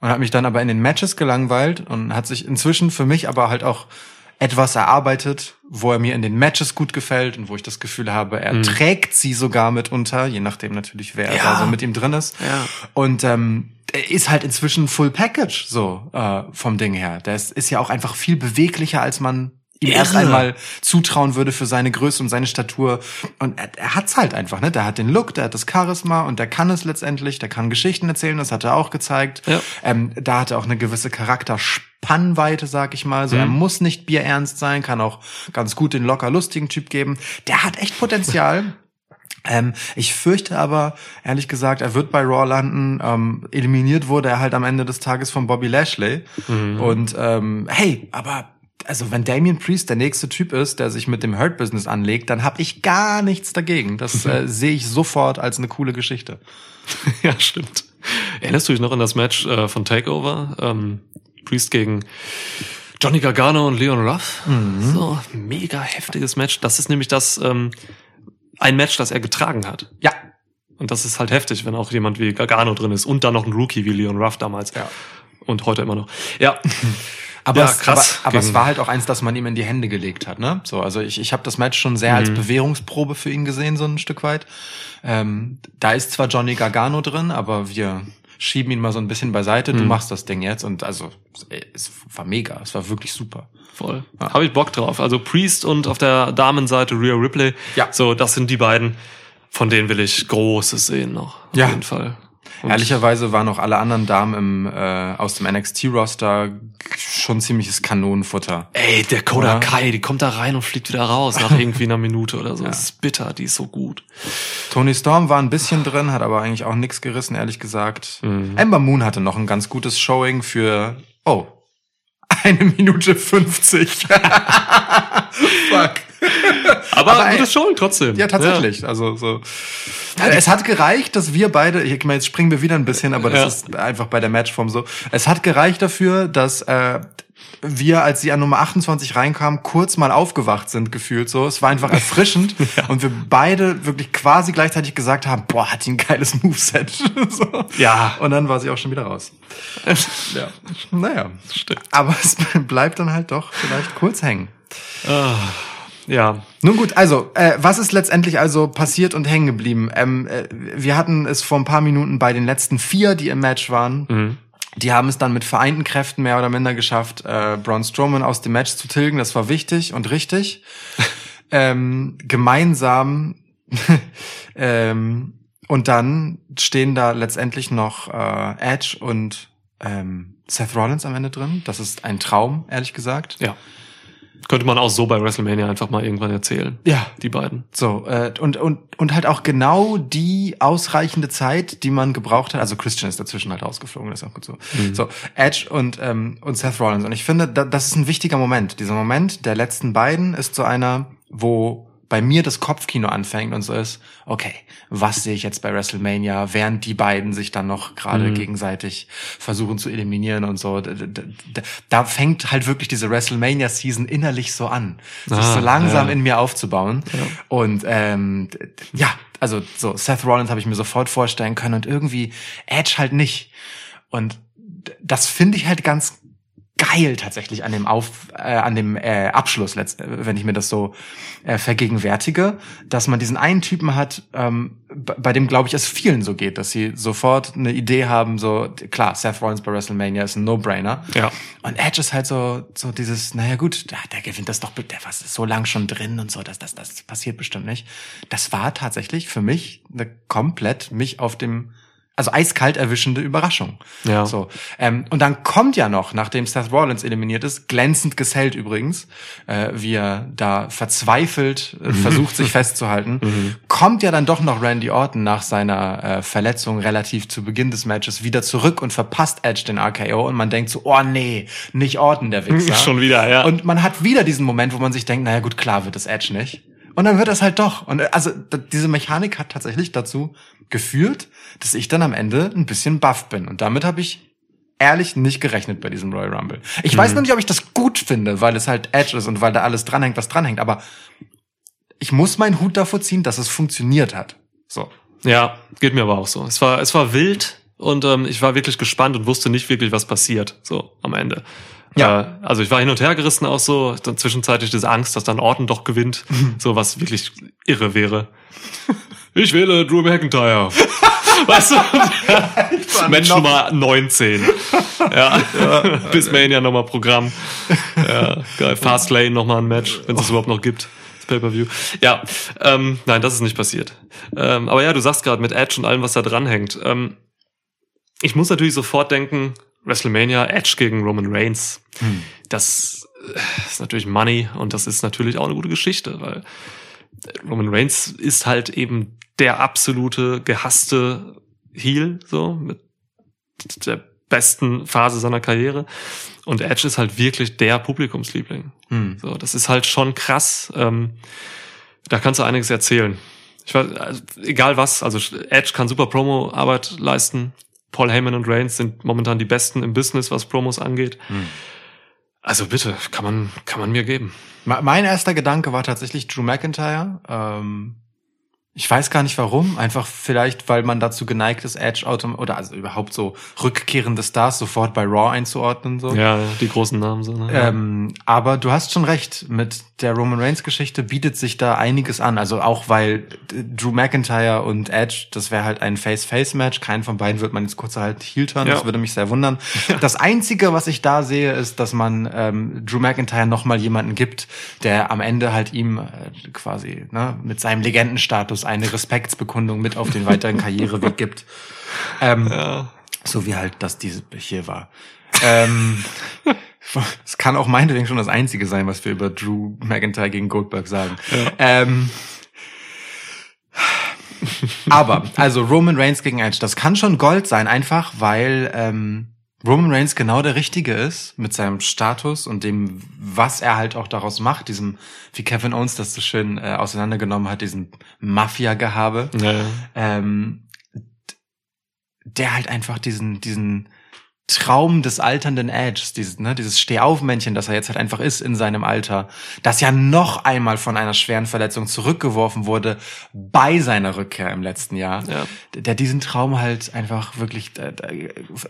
und hat mich dann aber in den Matches gelangweilt und hat sich inzwischen für mich aber halt auch etwas erarbeitet, wo er mir in den Matches gut gefällt und wo ich das Gefühl habe, er trägt sie sogar mitunter, je nachdem natürlich, wer Mhm. Ja. da so mit ihm drin ist. Ja. Und ähm, er ist halt inzwischen Full Package so äh, vom Ding her. Der ist, ist ja auch einfach viel beweglicher, als man ihm erst Irre. einmal zutrauen würde für seine Größe und seine Statur. Und er, er hat's halt einfach, ne? Der hat den Look, der hat das Charisma und der kann es letztendlich, der kann Geschichten erzählen, das hat er auch gezeigt. Ja. Ähm, da hat er auch eine gewisse Charakterspannweite, sag ich mal. So, er muss nicht bierernst sein, kann auch ganz gut den locker lustigen Typ geben. Der hat echt Potenzial. Ähm, ich fürchte aber, ehrlich gesagt, er wird bei Raw landen. Ähm, eliminiert wurde er halt am Ende des Tages von Bobby Lashley. Und ähm, hey, aber also wenn Damien Priest der nächste Typ ist, der sich mit dem Hurt Business anlegt, dann habe ich gar nichts dagegen. Das äh, sehe ich sofort als eine coole Geschichte. ja, stimmt. Erinnerst du dich noch an das Match äh, von Takeover? Ähm, Priest gegen Johnny Gargano und Leon Ruff. So, mega heftiges Match. Das ist nämlich das, ähm, ein Match, das er getragen hat. Ja, Und das ist halt heftig, wenn auch jemand wie Gargano drin ist und dann noch ein Rookie wie Leon Ruff damals. Ja. Und heute immer noch. Ja. Aber, Ja, es, krass. aber, aber es war halt auch eins, das man ihm in die Hände gelegt hat. Ne? So, also ich, ich habe das Match schon sehr Mhm. als Bewährungsprobe für ihn gesehen, so ein Stück weit. Ähm, da ist zwar Johnny Gargano drin, aber wir schieben ihn mal so ein bisschen beiseite, du Mhm. machst das Ding jetzt und also es war mega, es war wirklich super. Voll. Ja. Habe ich Bock drauf. Also Priest und auf der Damenseite Rhea Ripley. Ja. So, das sind die beiden, von denen will ich Großes sehen noch. Auf Ja. jeden Fall. Und Ehrlicherweise waren auch alle anderen Damen im, äh, aus dem NXT-Roster schon ziemliches Kanonenfutter. Ey, der Koda Oder? Kai, die kommt da rein und fliegt wieder raus nach irgendwie einer Minute oder so. Das ist bitter, die ist so gut. Tony Storm war ein bisschen drin, hat aber eigentlich auch nichts gerissen, ehrlich gesagt. Mhm. Ember Moon hatte noch ein ganz gutes Showing für, oh, eine Minute 50. Fuck. Aber, Aber, gutes Showing trotzdem. Ja, tatsächlich. Also so. es hat gereicht, dass wir beide, ich meine, jetzt springen wir wieder ein bisschen, aber das Ja. ist einfach bei der Matchform so. Es hat gereicht dafür, dass äh, wir, als sie an Nummer 28 reinkamen, kurz mal aufgewacht sind, gefühlt so. Es war einfach erfrischend und wir beide wirklich quasi gleichzeitig gesagt haben, boah, hat die ein geiles Moveset. so. Ja. Und dann war sie auch schon wieder raus. ja. Naja. Stimmt. Aber es bleibt dann halt doch vielleicht kurz hängen. Ja. Nun gut, also, äh, was ist letztendlich also passiert und hängen geblieben? Ähm, äh, wir hatten es vor ein paar Minuten bei den letzten vier, die im Match waren. Mhm. Die haben es dann mit vereinten Kräften mehr oder minder geschafft, äh, Braun Strowman aus dem Match zu tilgen. Das war wichtig und richtig. ähm, gemeinsam. ähm, und dann stehen da letztendlich noch äh, Edge und ähm, Seth Rollins am Ende drin. Das ist ein Traum, ehrlich gesagt. Ja. Könnte man auch so bei WrestleMania einfach mal irgendwann erzählen. Ja, Die beiden. So, äh, und, und, und halt auch genau die ausreichende Zeit, die man gebraucht hat. Also Christian ist dazwischen halt rausgeflogen, das ist auch gut so. So, Edge und, ähm, und Seth Rollins. Und ich finde, da, das ist ein wichtiger Moment. Dieser Moment der letzten beiden ist so einer, wo bei mir das Kopfkino anfängt und so ist, okay, was sehe ich jetzt bei WrestleMania, während die beiden sich dann noch gerade Mhm. gegenseitig versuchen zu eliminieren und so. Da, da, da, fängt halt wirklich diese WrestleMania-Season innerlich so an, sich Ah, so langsam ja. in mir aufzubauen. Und ähm, ja, also so Seth Rollins habe ich mir sofort vorstellen können und irgendwie Edge halt nicht. Und das finde ich halt ganz geil tatsächlich an dem Auf, äh, an dem äh, Abschluss, letzt, äh, wenn ich mir das so äh, vergegenwärtige, dass man diesen einen Typen hat, ähm, bei dem glaube ich es vielen so geht, dass sie sofort eine Idee haben, so klar, Seth Rollins bei WrestleMania ist ein No-Brainer. Ja. Und Edge ist halt so, so dieses, naja gut, der, der gewinnt das doch, der was ist so lang schon drin und so, das, das, das passiert bestimmt nicht. Das war tatsächlich für mich eine komplett mich auf dem, also eiskalt erwischende Überraschung. Ja. So. Ähm, und dann kommt ja noch, nachdem Seth Rollins eliminiert ist, glänzend gesellt übrigens, äh, wie er da verzweifelt äh, versucht, sich festzuhalten, kommt ja dann doch noch Randy Orton nach seiner äh, Verletzung relativ zu Beginn des Matches wieder zurück und verpasst Edge den RKO und man denkt so, oh nee, nicht Orton der Wichser. Schon wieder, ja. Und man hat wieder diesen Moment, wo man sich denkt, naja gut, klar wird es Edge nicht. Und dann wird das halt doch. Und äh, also diese Mechanik hat tatsächlich dazu geführt, dass ich dann am Ende ein bisschen buff bin. Und damit habe ich ehrlich nicht gerechnet bei diesem Royal Rumble. Ich weiß noch nicht, ob ich das gut finde, weil es halt Edge ist und weil da alles dranhängt, was dranhängt. Aber ich muss meinen Hut davor ziehen, dass es funktioniert hat. So. Ja, geht mir aber auch so. Es war, es war wild und ähm, ich war wirklich gespannt und wusste nicht wirklich, was passiert, so am Ende. Ja. Äh, also ich war hin und her gerissen auch so, dann zwischenzeitlich diese Angst, dass dann Orton doch gewinnt, so was wirklich irre wäre. Ich wähle Drew McIntyre. weißt du? Match Nummer 19. Ja, bis Mania nochmal Programm. Ja, geil. Fastlane nochmal ein Match, wenn es es überhaupt noch gibt. Das Pay-Per-View. Ja, ähm, nein, das ist nicht passiert. Ähm, aber ja, du sagst gerade mit Edge und allem, was da dranhängt. Ähm, ich muss natürlich sofort denken, WrestleMania, Edge gegen Roman Reigns. Das äh, ist natürlich Money und das ist natürlich auch eine gute Geschichte, weil Roman Reigns ist halt eben der absolute gehasste Heel, so mit der besten Phase seiner Karriere. Und Edge ist halt wirklich der Publikumsliebling. Hm. So, das ist halt schon krass. Ähm, da kannst du einiges erzählen. Ich weiß, also, egal was, also Edge kann super Promo-Arbeit leisten. Paul Heyman und Reigns sind momentan die besten im Business, was Promos angeht. Also bitte, kann man, kann man mir geben. Me- Mein erster Gedanke war tatsächlich Drew McIntyre. Ähm, Ich weiß gar nicht warum. Einfach vielleicht, weil man dazu geneigt ist, Edge autom oder also überhaupt so rückkehrende Stars sofort bei Raw einzuordnen. So. Ja, die großen Namen so. Ne? Ähm, aber du hast schon recht, mit der Roman Reigns Geschichte bietet sich da einiges an. Also auch weil Drew McIntyre und Edge, das wäre halt ein Face-Face-Match. Keinen von beiden wird man jetzt kurz halt heel turn. Ja. Das würde mich sehr wundern. Das Einzige, was ich da sehe, ist, dass man ähm, Drew McIntyre nochmal jemanden gibt, der am Ende halt ihm äh, quasi ne, mit seinem Legendenstatus eine Respektsbekundung mit auf den weiteren Karriereweg gibt. Ähm, ja. so wie halt das diese hier war. Ähm, es kann auch meinetwegen schon das Einzige sein, was wir über Drew McIntyre gegen Goldberg sagen. Ähm, aber, also Roman Reigns gegen Edge, das kann schon Gold sein, einfach weil ähm, Roman Reigns genau der Richtige ist mit seinem Status und dem, was er halt auch daraus macht, diesem, wie Kevin Owens das so schön äh, auseinandergenommen hat, diesen Mafia-Gehabe ja. ähm, der halt einfach diesen, diesen Traum des alternden Edges, dieses, ne, dieses Stehaufmännchen, das er jetzt halt einfach ist in seinem Alter, das ja noch einmal von einer schweren Verletzung zurückgeworfen wurde bei seiner Rückkehr im letzten Jahr, Ja. der diesen Traum halt einfach wirklich äh,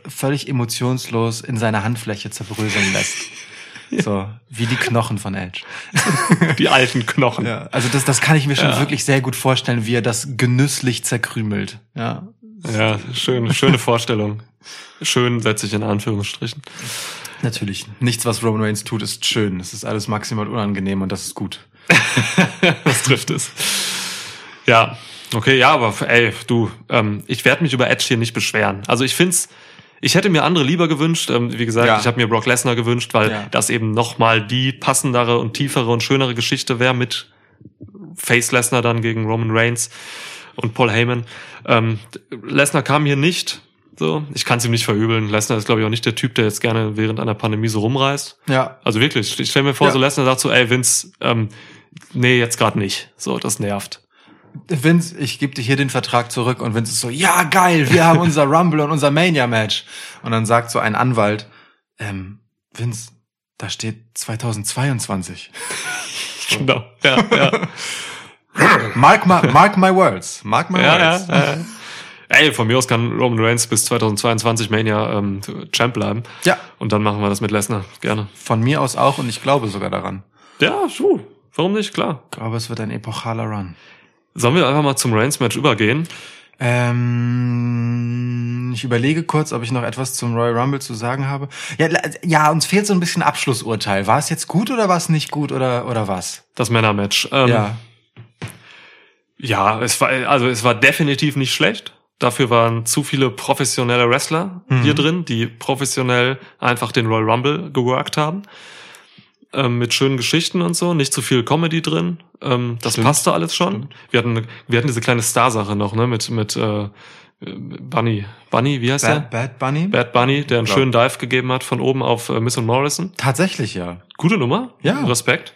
völlig emotionslos in seiner Handfläche zerbröseln lässt. So, wie die Knochen von Edge. Die alten Knochen. Ja, also das, das kann ich mir schon Ja. wirklich sehr gut vorstellen, wie er das genüsslich zerkrümelt. Ja, Ja, schön, schöne Vorstellung. Schön setze ich in Anführungsstrichen. natürlich. Nichts, was Roman Reigns tut, ist schön. Es ist alles maximal unangenehm und das ist gut. Das trifft es. Ja, okay, ja, aber ey, du, ähm, ich werde mich über Edge hier nicht beschweren. Also ich find's, ich hätte mir andere lieber gewünscht. Ähm, wie gesagt, Ja. ich habe mir Brock Lesnar gewünscht, weil Ja. das eben noch mal die passendere und tiefere und schönere Geschichte wäre mit Face Lesnar dann gegen Roman Reigns und Paul Heyman. Ähm, Lesnar kam hier nicht. So, ich kann es ihm nicht verübeln. Lesnar ist, glaube ich, auch nicht der Typ, der jetzt gerne während einer Pandemie so rumreist. Ja, Also wirklich, ich stell mir vor, Ja. so Lesnar sagt so, ey Vince, ähm, nee, jetzt gerade nicht. So, das nervt. Vince, ich gebe dir hier den Vertrag zurück und Vince ist so, ja geil, wir haben unser Rumble und unser Mania-Match. Und dann sagt so ein Anwalt, ähm, Vince, da steht 2022. Genau. Ja, ja. Mark my, mark my words. Mark my ja, ja, words. ja. Ey, von mir aus kann Roman Reigns bis 2022 Mania ähm, Champ bleiben. Ja, Und dann machen wir das mit Lesnar. Gerne. von mir aus auch und ich glaube sogar daran. Ja, so. Warum nicht? Klar. Ich glaube, es wird ein epochaler Run. Sollen wir einfach mal zum Reigns-Match übergehen? Ähm, ich überlege kurz, ob ich noch etwas zum Royal Rumble zu sagen habe. Ja, ja, uns fehlt so ein bisschen Abschlussurteil. War es jetzt gut oder war es nicht gut oder oder was? Das Männer-Match. Ähm, ja, Ja, es war, also es war definitiv nicht schlecht. Dafür waren zu viele professionelle Wrestler Mhm. hier drin, die professionell einfach den Royal Rumble geworkt haben. Ähm, mit schönen Geschichten und so, nicht zu viel Comedy drin. Ähm, das Stimmt. passte alles schon. Wir hatten, wir hatten diese kleine Star-Sache noch, ne, mit, mit äh, Bunny. Bunny, wie heißt Bad, der? Bad Bunny. Bad Bunny, der einen schönen Dive gegeben hat von oben auf äh, Miss und Morrison. Tatsächlich ja. Gute Nummer. Ja. Respekt.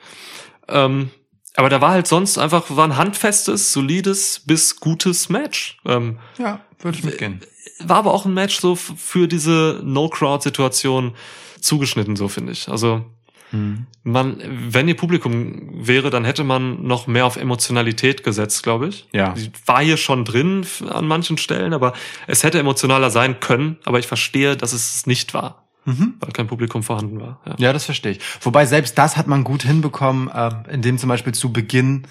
Ähm, aber da war halt sonst einfach, war ein handfestes, solides bis gutes Match. Ähm, Ja, würde ich mitgehen. war aber auch ein Match so für diese No-Crowd-Situation zugeschnitten, so finde ich. Also Hm. man, wenn ihr Publikum wäre, dann hätte man noch mehr auf Emotionalität gesetzt, glaube ich. Ja. Die war hier schon drin an manchen Stellen, aber es hätte emotionaler sein können, aber ich verstehe, dass es es nicht war, Mhm. weil kein Publikum vorhanden war. Ja. Ja, das verstehe ich. Wobei selbst das hat man gut hinbekommen, äh, indem zum Beispiel zu Beginn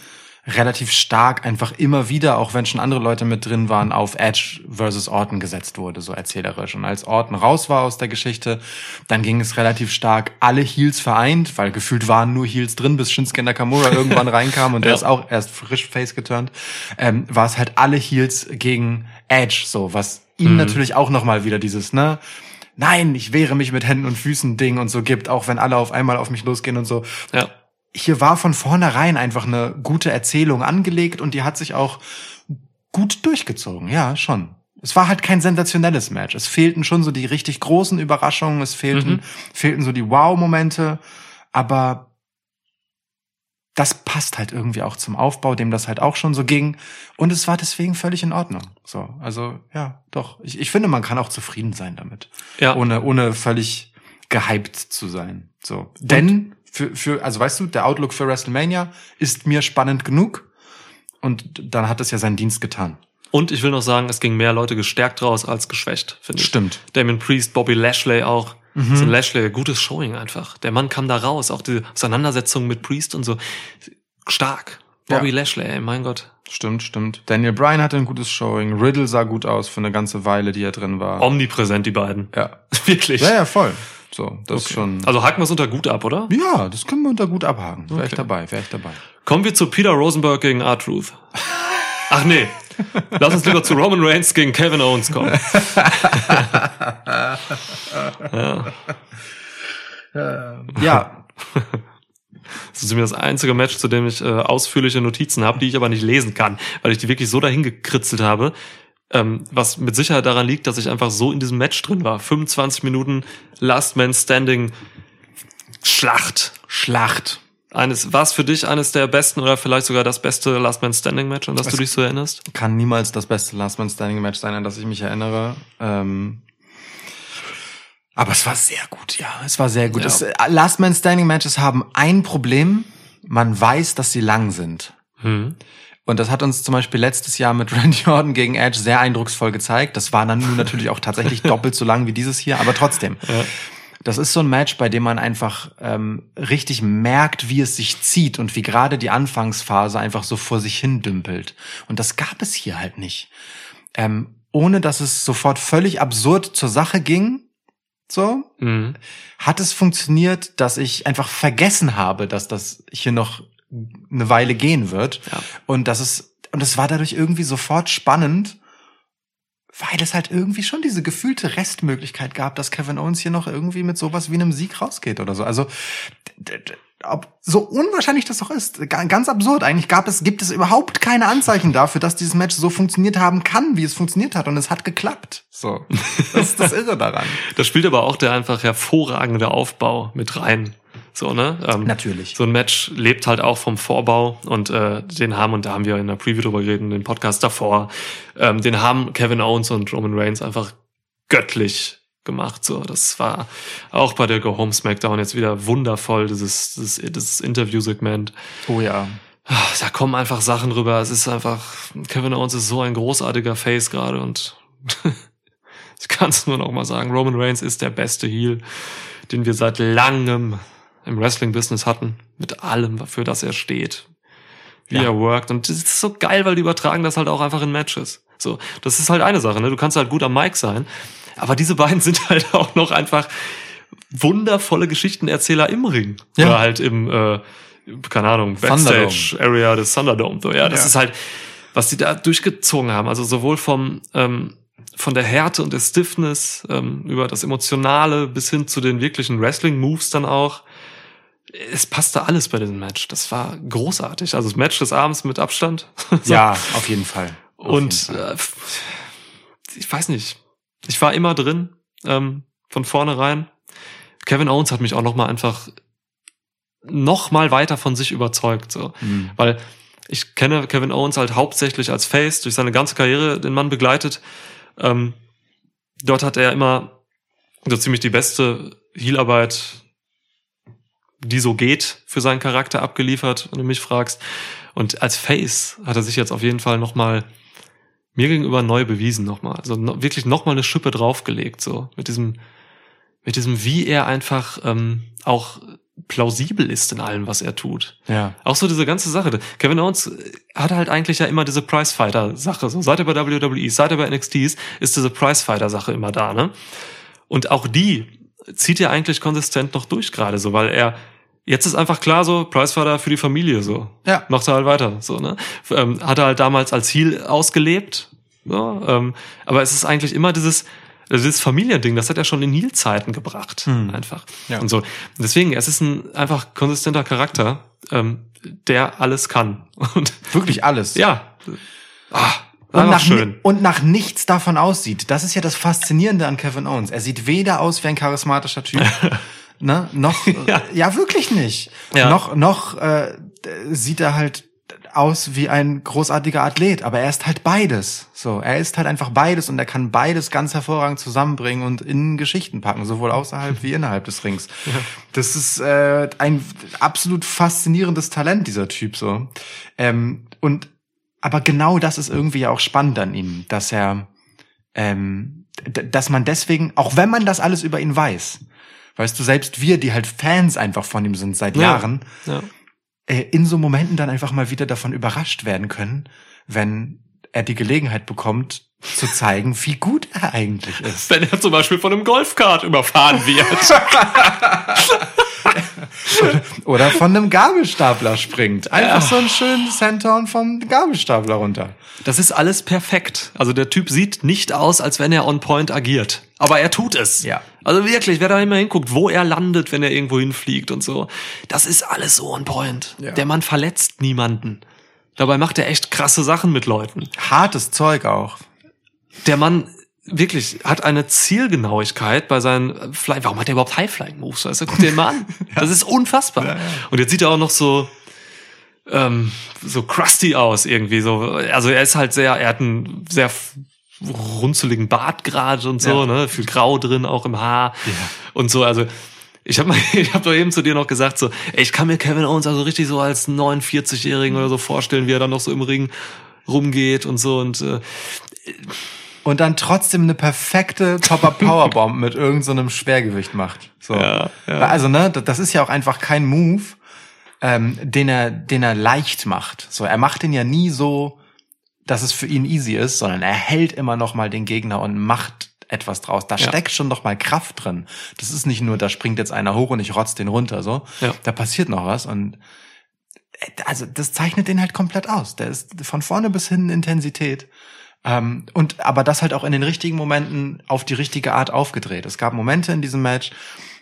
relativ stark einfach immer wieder, auch wenn schon andere Leute mit drin waren, auf Edge versus Orton gesetzt wurde, so erzählerisch. Und als Orton raus war aus der Geschichte, dann ging es relativ stark alle Heels vereint, weil gefühlt waren nur Heels drin, bis Shinsuke Nakamura irgendwann reinkam und der Ja. ist auch erst frisch face geturnt, ähm, war es halt alle Heels gegen Edge, so, was ihm natürlich auch nochmal wieder dieses, ne, nein, ich wehre mich mit Händen und Füßen Ding und so gibt, auch wenn alle auf einmal auf mich losgehen und so. ja. Hier war von vornherein einfach eine gute Erzählung angelegt und die hat sich auch gut durchgezogen. Ja, schon. Es war halt kein sensationelles Match. Es fehlten schon so die richtig großen Überraschungen, es fehlten, Mhm. fehlten so die Wow-Momente, aber das passt halt irgendwie auch zum Aufbau, dem das halt auch schon so ging. Und es war deswegen völlig in Ordnung. So, also ja, doch. Ich, ich finde, man kann auch zufrieden sein damit Ja. ohne, ohne völlig gehypt zu sein. So. Denn für, für, also weißt du, der Outlook für WrestleMania ist mir spannend genug. und dann hat es ja seinen Dienst getan. Und ich will noch sagen, es ging mehr Leute gestärkt raus als geschwächt, finde ich. Stimmt. Damien Priest, Bobby Lashley auch. So ein Lashley, gutes Showing einfach. Der Mann kam da raus, auch die Auseinandersetzung mit Priest und so. Stark. Bobby Ja. Lashley, ey, mein Gott. Stimmt, stimmt. Daniel Bryan hatte ein gutes Showing. Riddle sah gut aus für eine ganze Weile, die er drin war. Omnipräsent, die beiden. Ja. Wirklich. Ja, ja, voll. So, das ist schon. Also haken wir es unter gut ab, oder? Ja, das können wir unter gut abhaken. Wäre ich Okay. dabei, wäre ich dabei. Kommen wir zu Peter Rosenberg gegen R-Truth. Ach nee. Lass uns lieber zu Roman Reigns gegen Kevin Owens kommen. Ja, Das ist mir das einzige Match, zu dem ich äh, ausführliche Notizen habe, die ich aber nicht lesen kann, weil ich die wirklich so dahin gekritzelt habe. Ähm, was mit Sicherheit daran liegt, dass ich einfach so in diesem Match drin war. 25 Minuten Last Man Standing Schlacht. Schlacht. Eines, war es für dich eines der besten oder vielleicht sogar das beste Last Man Standing Match, an das du dich so erinnerst? Kann niemals das beste Last Man Standing Match sein, an das ich mich erinnere. Ähm, aber es war sehr gut, ja. Es war sehr gut. Ja. Es, Last Man Standing Matches haben ein Problem. Man weiß, dass sie lang sind. Hm. Und das hat uns zum Beispiel letztes Jahr mit Randy Orton gegen Edge sehr eindrucksvoll gezeigt. Das war dann nun natürlich auch tatsächlich doppelt so lang wie dieses hier, aber trotzdem. Ja. Das ist so ein Match, bei dem man einfach ähm, richtig merkt, wie es sich zieht und wie gerade die Anfangsphase einfach so vor sich hin dümpelt. Und das gab es hier halt nicht. Ähm, ohne dass es sofort völlig absurd zur Sache ging, so, Mhm. hat es funktioniert, dass ich einfach vergessen habe, dass das hier noch eine Weile gehen wird. Ja. Und das ist, und es war dadurch irgendwie sofort spannend, weil es halt irgendwie schon diese gefühlte Restmöglichkeit gab, dass Kevin Owens hier noch irgendwie mit sowas wie einem Sieg rausgeht oder so. Also, ob, so unwahrscheinlich das doch ist, ga- ganz absurd. Eigentlich gab es, gibt es überhaupt keine Anzeichen dafür, dass dieses Match so funktioniert haben kann, wie es funktioniert hat. Und es hat geklappt. So. Das ist das Irre daran. Da spielt aber auch der einfach hervorragende Aufbau mit rein. So, ne? Ähm, Natürlich. So ein Match lebt halt auch vom Vorbau und äh, den haben, und da haben wir in der Preview drüber geredet, in dem Podcast davor, ähm, den haben Kevin Owens und Roman Reigns einfach göttlich gemacht. So, das war auch bei der Go Home Smackdown jetzt wieder wundervoll, dieses, dieses, dieses Interview-Segment. Oh ja. Da kommen einfach Sachen rüber. Es ist einfach, Kevin Owens ist so ein großartiger Face gerade und ich kann es nur noch mal sagen, Roman Reigns ist der beste Heel, den wir seit langem im Wrestling-Business hatten. Mit allem, für das er steht. Wie Ja. er workt. Und das ist so geil, weil die übertragen das halt auch einfach in Matches. So, das ist halt eine Sache, ne? Du kannst halt gut am Mic sein. Aber diese beiden sind halt auch noch einfach wundervolle Geschichtenerzähler im Ring. Ja. Oder halt im, äh, keine Ahnung. Backstage-Area des Thunderdome. So, ja, das Ja. ist halt, was die da durchgezogen haben. Also sowohl vom, ähm, von der Härte und der Stiffness, ähm, über das Emotionale bis hin zu den wirklichen Wrestling-Moves dann auch. Es passte alles bei diesem Match. Das war großartig. Also das Match des Abends mit Abstand. So. Ja, auf jeden Fall. Auf jeden Und Fall. äh, ich weiß nicht. Ich war immer drin, ähm, von vornherein. Kevin Owens hat mich auch noch mal einfach noch mal weiter von sich überzeugt, so. Mhm. Weil ich kenne Kevin Owens halt hauptsächlich als Face, durch seine ganze Karriere den Mann begleitet. Ähm, dort hat er immer so ziemlich die beste Heelarbeit, die so geht, für seinen Charakter abgeliefert, wenn du mich fragst. Und als Face hat er sich jetzt auf jeden Fall noch mal mir gegenüber neu bewiesen nochmal. Also no, wirklich nochmal eine Schippe draufgelegt, so mit diesem, mit diesem, wie er einfach ähm, auch plausibel ist in allem, was er tut. Ja. Auch so diese ganze Sache. Kevin Owens hat halt eigentlich ja immer diese Prizefighter-Sache. So, seit er bei WWE, seit er bei NXT ist, ist diese Prizefighter-Sache immer da, ne? Und auch die zieht er eigentlich konsistent noch durch gerade so, weil er jetzt ist einfach klar so, Pricefighter für die Familie so. Ja. Macht er halt weiter, so, ne? Ähm, hat er halt damals als Heel ausgelebt, so, ähm, aber es ist eigentlich immer dieses, also dieses Familiending, das hat er schon in Heel-Zeiten gebracht, Hm. einfach. Ja. Und so. Deswegen, es ist ein einfach konsistenter Charakter, ähm, der alles kann. Und Wirklich alles. ja, ah, Und nach, und nach nichts davon aussieht. Das ist ja das Faszinierende an Kevin Owens. Er sieht weder aus wie ein charismatischer Typ, ne, noch, ja. Ja. wirklich nicht. Ja. Noch, noch äh, sieht er halt aus wie ein großartiger Athlet, aber er ist halt beides. So, er ist halt einfach beides und er kann beides ganz hervorragend zusammenbringen und in Geschichten packen, sowohl außerhalb wie innerhalb des Rings. Das ist äh, ein absolut faszinierendes Talent dieser Typ so. Ähm, und aber genau das ist irgendwie auch spannend an ihm, dass er, ähm, dass man deswegen, auch wenn man das alles über ihn weiß, weißt du, selbst wir, die halt Fans einfach von ihm sind seit Ja. Jahren, Ja. äh, in so Momenten dann einfach mal wieder davon überrascht werden können, wenn er die Gelegenheit bekommt, zu zeigen, wie gut er eigentlich ist. Wenn er zum Beispiel von einem Golfkart überfahren wird. Oder von einem Gabelstapler springt. Einfach so einen schönen Centon vom Gabelstapler runter. Das ist alles perfekt. Also der Typ sieht nicht aus, als wenn er on point agiert. Aber er tut es. Ja. Also wirklich, wer da immer hinguckt, wo er landet, wenn er irgendwo hinfliegt und so. Das ist alles so on point. Ja. Der Mann verletzt niemanden. Dabei macht er echt krasse Sachen mit Leuten. Hartes Zeug auch. Der Mann wirklich hat eine Zielgenauigkeit bei seinen Fly. Warum hat er überhaupt High-Flying Moves? Weißt du, guck dir den mal an. Das ist unfassbar. Und jetzt sieht er auch noch so ähm, so crusty aus irgendwie so. Also er ist halt sehr, er hat einen sehr runzeligen Bart gerade und so, Ja. ne, viel Grau drin auch im Haar und so. Also ich habe ich habe doch eben zu dir noch gesagt so, ey, ich kann mir Kevin Owens also richtig so als 49-jährigen oder so vorstellen, wie er dann noch so im Ring rumgeht und so und äh, Und dann trotzdem eine perfekte Pop-Up Powerbomb mit irgendeinem so Schwergewicht macht. So. Ja, ja. Also, ne, das das ist ja auch einfach kein Move, ähm, den er, den er leicht macht. So, er macht den ja nie so, dass es für ihn easy ist, sondern er hält immer noch mal den Gegner und macht etwas draus. Da Ja. steckt schon noch mal Kraft drin. Das ist nicht nur, da springt jetzt einer hoch und ich rotz den runter, so. Ja. Da passiert noch was und äh, also das zeichnet den halt komplett aus. Der ist von vorne bis hin Intensität. Ähm, und aber das halt auch in den richtigen Momenten auf die richtige Art aufgedreht. Es gab Momente in diesem Match,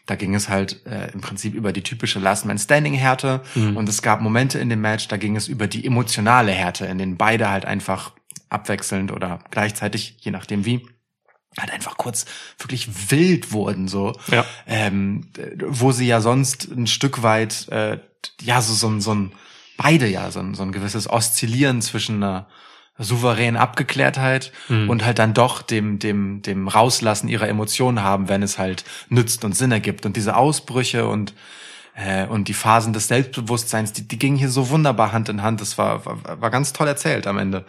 da ging es halt äh, im Prinzip über die typische Last Man Standing Härte und es gab Momente in dem Match, da ging es über die emotionale Härte, in denen beide halt einfach abwechselnd oder gleichzeitig, je nachdem wie, halt einfach kurz wirklich wild wurden so Ja. ähm, wo sie ja sonst ein Stück weit äh, ja so so ein so ein beide ja so ein, so ein gewisses Oszillieren zwischen einer souveränen Abgeklärtheit und halt dann doch dem dem dem Rauslassen ihrer Emotionen haben, wenn es halt nützt und Sinn ergibt und diese Ausbrüche und äh, und die Phasen des Selbstbewusstseins, die, die gingen hier so wunderbar Hand in Hand. Das war, war, war ganz toll erzählt am Ende.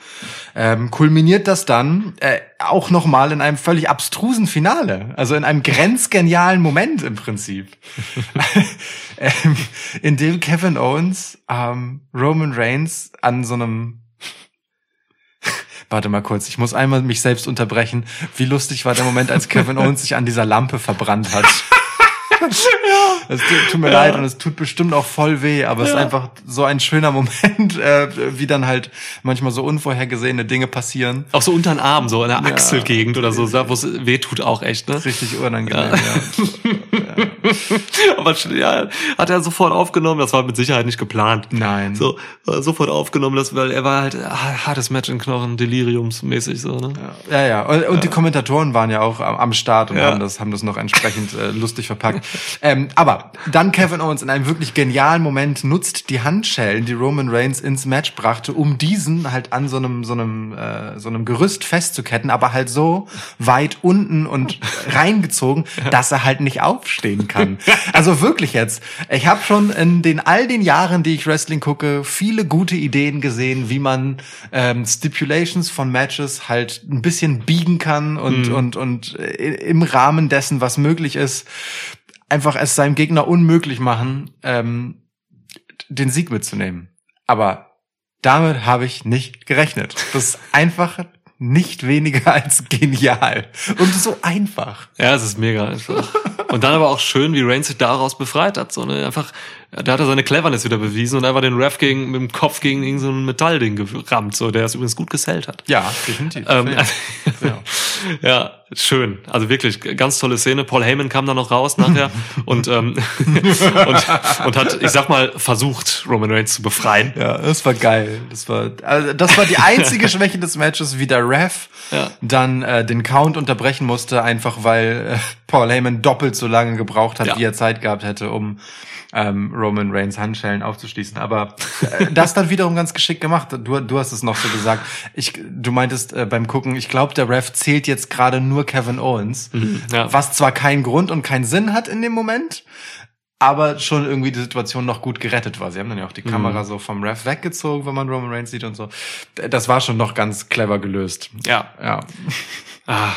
Ähm, kulminiert das dann äh, auch noch mal in einem völlig abstrusen Finale, also in einem grenzgenialen Moment im Prinzip, ähm, in dem Kevin Owens ähm, Roman Reigns an so einem Warte mal kurz, ich muss einmal mich selbst unterbrechen. Wie lustig war der Moment, als Kevin Owens sich an dieser Lampe verbrannt hat. Es tut, mir leid und es tut bestimmt auch voll weh, aber es ist einfach so ein schöner Moment, äh, wie dann halt manchmal so unvorhergesehene Dinge passieren. auch so unter den Arm, so in der Achselgegend oder so, da wo es weh tut auch echt, ne? Richtig unangenehm, ja. Aber ja, hat er sofort aufgenommen, das war mit Sicherheit nicht geplant. Nein. So, sofort aufgenommen, das, weil er war halt ah, hartes Match in Knochen, deliriumsmäßig so, ne? Ja, ja. Und, und die Kommentatoren waren ja auch am, am Start und Ja. haben das, haben das noch entsprechend äh, lustig verpackt. Ähm, aber dann Kevin Owens in einem wirklich genialen Moment nutzt die Handschellen, die Roman Reigns ins Match brachte, um diesen halt an so einem, so einem, äh, so einem Gerüst festzuketten, aber halt so weit unten und reingezogen, dass er halt nicht aufstehen kann. Also wirklich jetzt. Ich habe schon in den all den Jahren, die ich Wrestling gucke, viele gute Ideen gesehen, wie man ähm, Stipulations von Matches halt ein bisschen biegen kann und und und äh, im Rahmen dessen, was möglich ist, einfach es seinem Gegner unmöglich machen, ähm, den Sieg mitzunehmen. Aber damit habe ich nicht gerechnet. Das ist einfach nicht weniger als genial und so einfach. Ja, es ist mega einfach. Und dann aber auch schön, wie Reigns sich daraus befreit hat. So, ne? Einfach, da hat er seine Cleverness wieder bewiesen und einfach den Ref gegen, mit dem Kopf gegen irgendein so ein Metallding gerammt, so, der es übrigens gut gesellt hat. Ja, definitiv. Ähm, ja. Schön. Also wirklich, ganz tolle Szene. Paul Heyman kam da noch raus nachher und, ähm, und, und hat, ich sag mal, versucht, Roman Reigns zu befreien. Ja, das war geil. Das war, also das war die einzige Schwäche des Matches, wie der Ref Ja. dann äh, den Count unterbrechen musste, einfach weil äh, Paul Heyman doppelt so lange gebraucht hat, Ja. wie er Zeit gehabt hätte, um ähm, Roman Reigns Handschellen aufzuschließen. Aber äh, das dann wiederum ganz geschickt gemacht. Du, du hast es noch so gesagt. Ich, du meintest äh, beim Gucken, ich glaube, der Ref zählt jetzt gerade nur Kevin Owens, ja. was zwar keinen Grund und keinen Sinn hat in dem Moment, aber schon irgendwie die Situation noch gut gerettet war. Sie haben dann ja auch die Kamera so vom Ref weggezogen, wenn man Roman Reigns sieht und so. Das war schon noch ganz clever gelöst. Ja. Ja. Ah,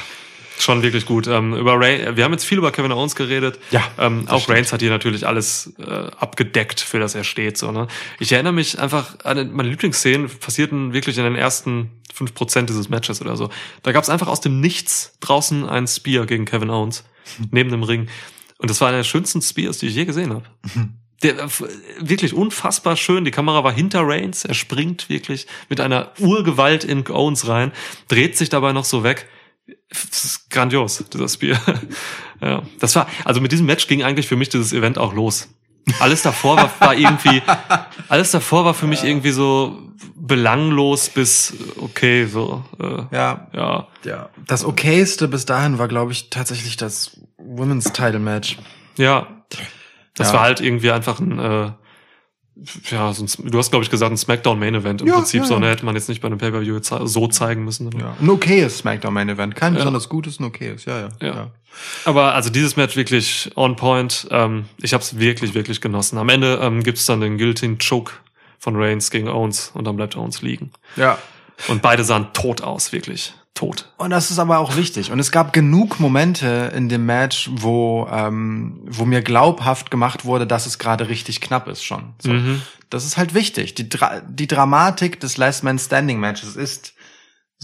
schon wirklich gut. Ähm, über Ray, wir haben jetzt viel über Kevin Owens geredet. Ja, Ähm, auch stimmt. Reigns hat hier natürlich alles äh, abgedeckt, für das er steht. So, ne? Ich erinnere mich einfach an meine Lieblingsszenen passierten wirklich in den ersten 5% dieses Matches oder so. Da gab es einfach aus dem Nichts draußen ein Spear gegen Kevin Owens neben dem Ring. Und das war einer der schönsten Spears, die ich je gesehen habe. Der äh, wirklich unfassbar schön. Die Kamera war hinter Reigns. Er springt wirklich mit einer Urgewalt in Owens rein, dreht sich dabei noch so weg. Das ist grandios, dieser Spear. ja, das war, also mit diesem Match ging eigentlich für mich dieses Event auch los. Alles davor war, war irgendwie, alles davor war für mich irgendwie so belanglos bis okay, so, äh, Ja. ja. Ja. Das okayste bis dahin war, glaube ich, tatsächlich das Women's Title Match. Ja. Das Ja. war halt irgendwie einfach ein, äh, ja, so ein, du hast, glaube ich, gesagt, ein Smackdown-Main-Event im Ja, Prinzip. ja, so, ja. ne, hätte man jetzt nicht bei einem Pay-Per-View so zeigen müssen. Ja. Ein okayes Smackdown Main Event. Kein Ja. besonders gutes, ein okayes. Ja, ja. Ja. Aber also dieses Match wirklich on point. Ähm, ich habe es wirklich, wirklich genossen. Am Ende ähm, gibt's dann den Guillotine Choke von Reigns gegen Owens und dann bleibt Owens liegen. ja. Und beide sahen tot aus, wirklich. Tot. Und das ist aber auch wichtig. Und es gab genug Momente in dem Match, wo, ähm, wo mir glaubhaft gemacht wurde, dass es gerade richtig knapp ist schon. So. Mhm. Das ist halt wichtig. Die, Dra die Dramatik des Last Man Standing Matches ist,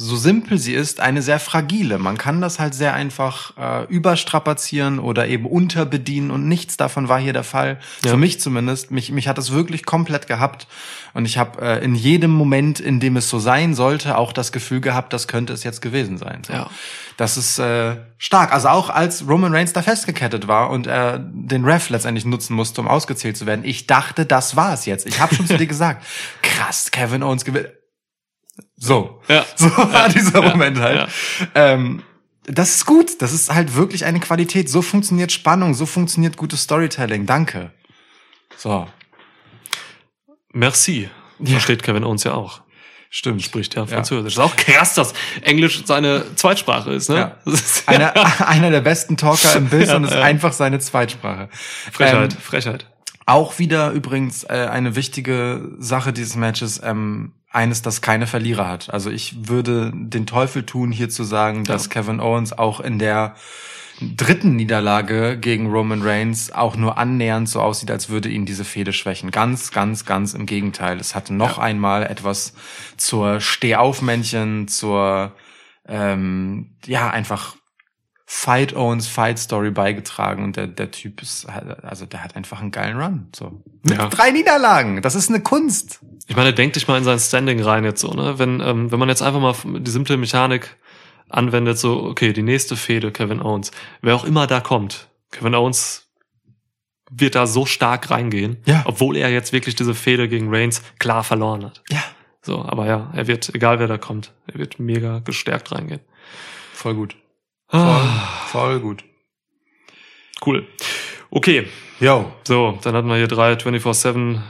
so simpel sie ist, eine sehr fragile. Man kann das halt sehr einfach äh, überstrapazieren oder eben unterbedienen und nichts davon war hier der Fall. Ja. Für mich zumindest. Mich, mich hat es wirklich komplett gehabt und ich habe äh, in jedem Moment, in dem es so sein sollte, auch das Gefühl gehabt, das könnte es jetzt gewesen sein. So. Ja. Das ist äh, stark. Also auch als Roman Reigns da festgekettet war und er den Ref letztendlich nutzen musste, um ausgezählt zu werden. Ich dachte, das war es jetzt. Ich habe schon zu dir gesagt, krass, Kevin Owens gewinnt. So. Ja. So war dieser ja, Moment halt. Ähm, das ist gut. Das ist halt wirklich eine Qualität. So funktioniert Spannung, so funktioniert gutes Storytelling. Danke. So. Merci. Versteht Kevin Owens ja auch. Stimmt. Spricht ja Französisch. Ist auch krass, dass Englisch seine Zweitsprache ist, ne? Ja. Ist Einer, einer der besten Talker im Bild Ja, und ist ja. einfach seine Zweitsprache. Frechheit, Ähm, Frechheit. Auch wieder übrigens äh, eine wichtige Sache dieses Matches, ähm, eines, das keine Verlierer hat. Also ich würde den Teufel tun, hier zu sagen, dass Ja. Kevin Owens auch in der dritten Niederlage gegen Roman Reigns auch nur annähernd so aussieht, als würde ihn diese Fehde schwächen. Ganz, ganz, ganz im Gegenteil. Es hat noch Ja. einmal etwas zur Stehaufmännchen, zur ähm, ja einfach Fight Owens Fight Story beigetragen und der der Typ ist halt- also der hat einfach einen geilen Run so mit Ja. drei Niederlagen das ist eine Kunst Ich meine, denk dich mal in sein Standing rein jetzt so, ne? Wenn, ähm, wenn man jetzt einfach mal die simple Mechanik anwendet, so, okay, die nächste Fehde, Kevin Owens, wer auch immer da kommt, Kevin Owens wird da so stark reingehen, Ja. obwohl er jetzt wirklich diese Fehde gegen Reigns klar verloren hat. ja So, aber ja, er wird, egal wer da kommt, er wird mega gestärkt reingehen. voll gut voll, Ah, voll gut cool. Okay, yo so, dann hatten wir hier drei 24-7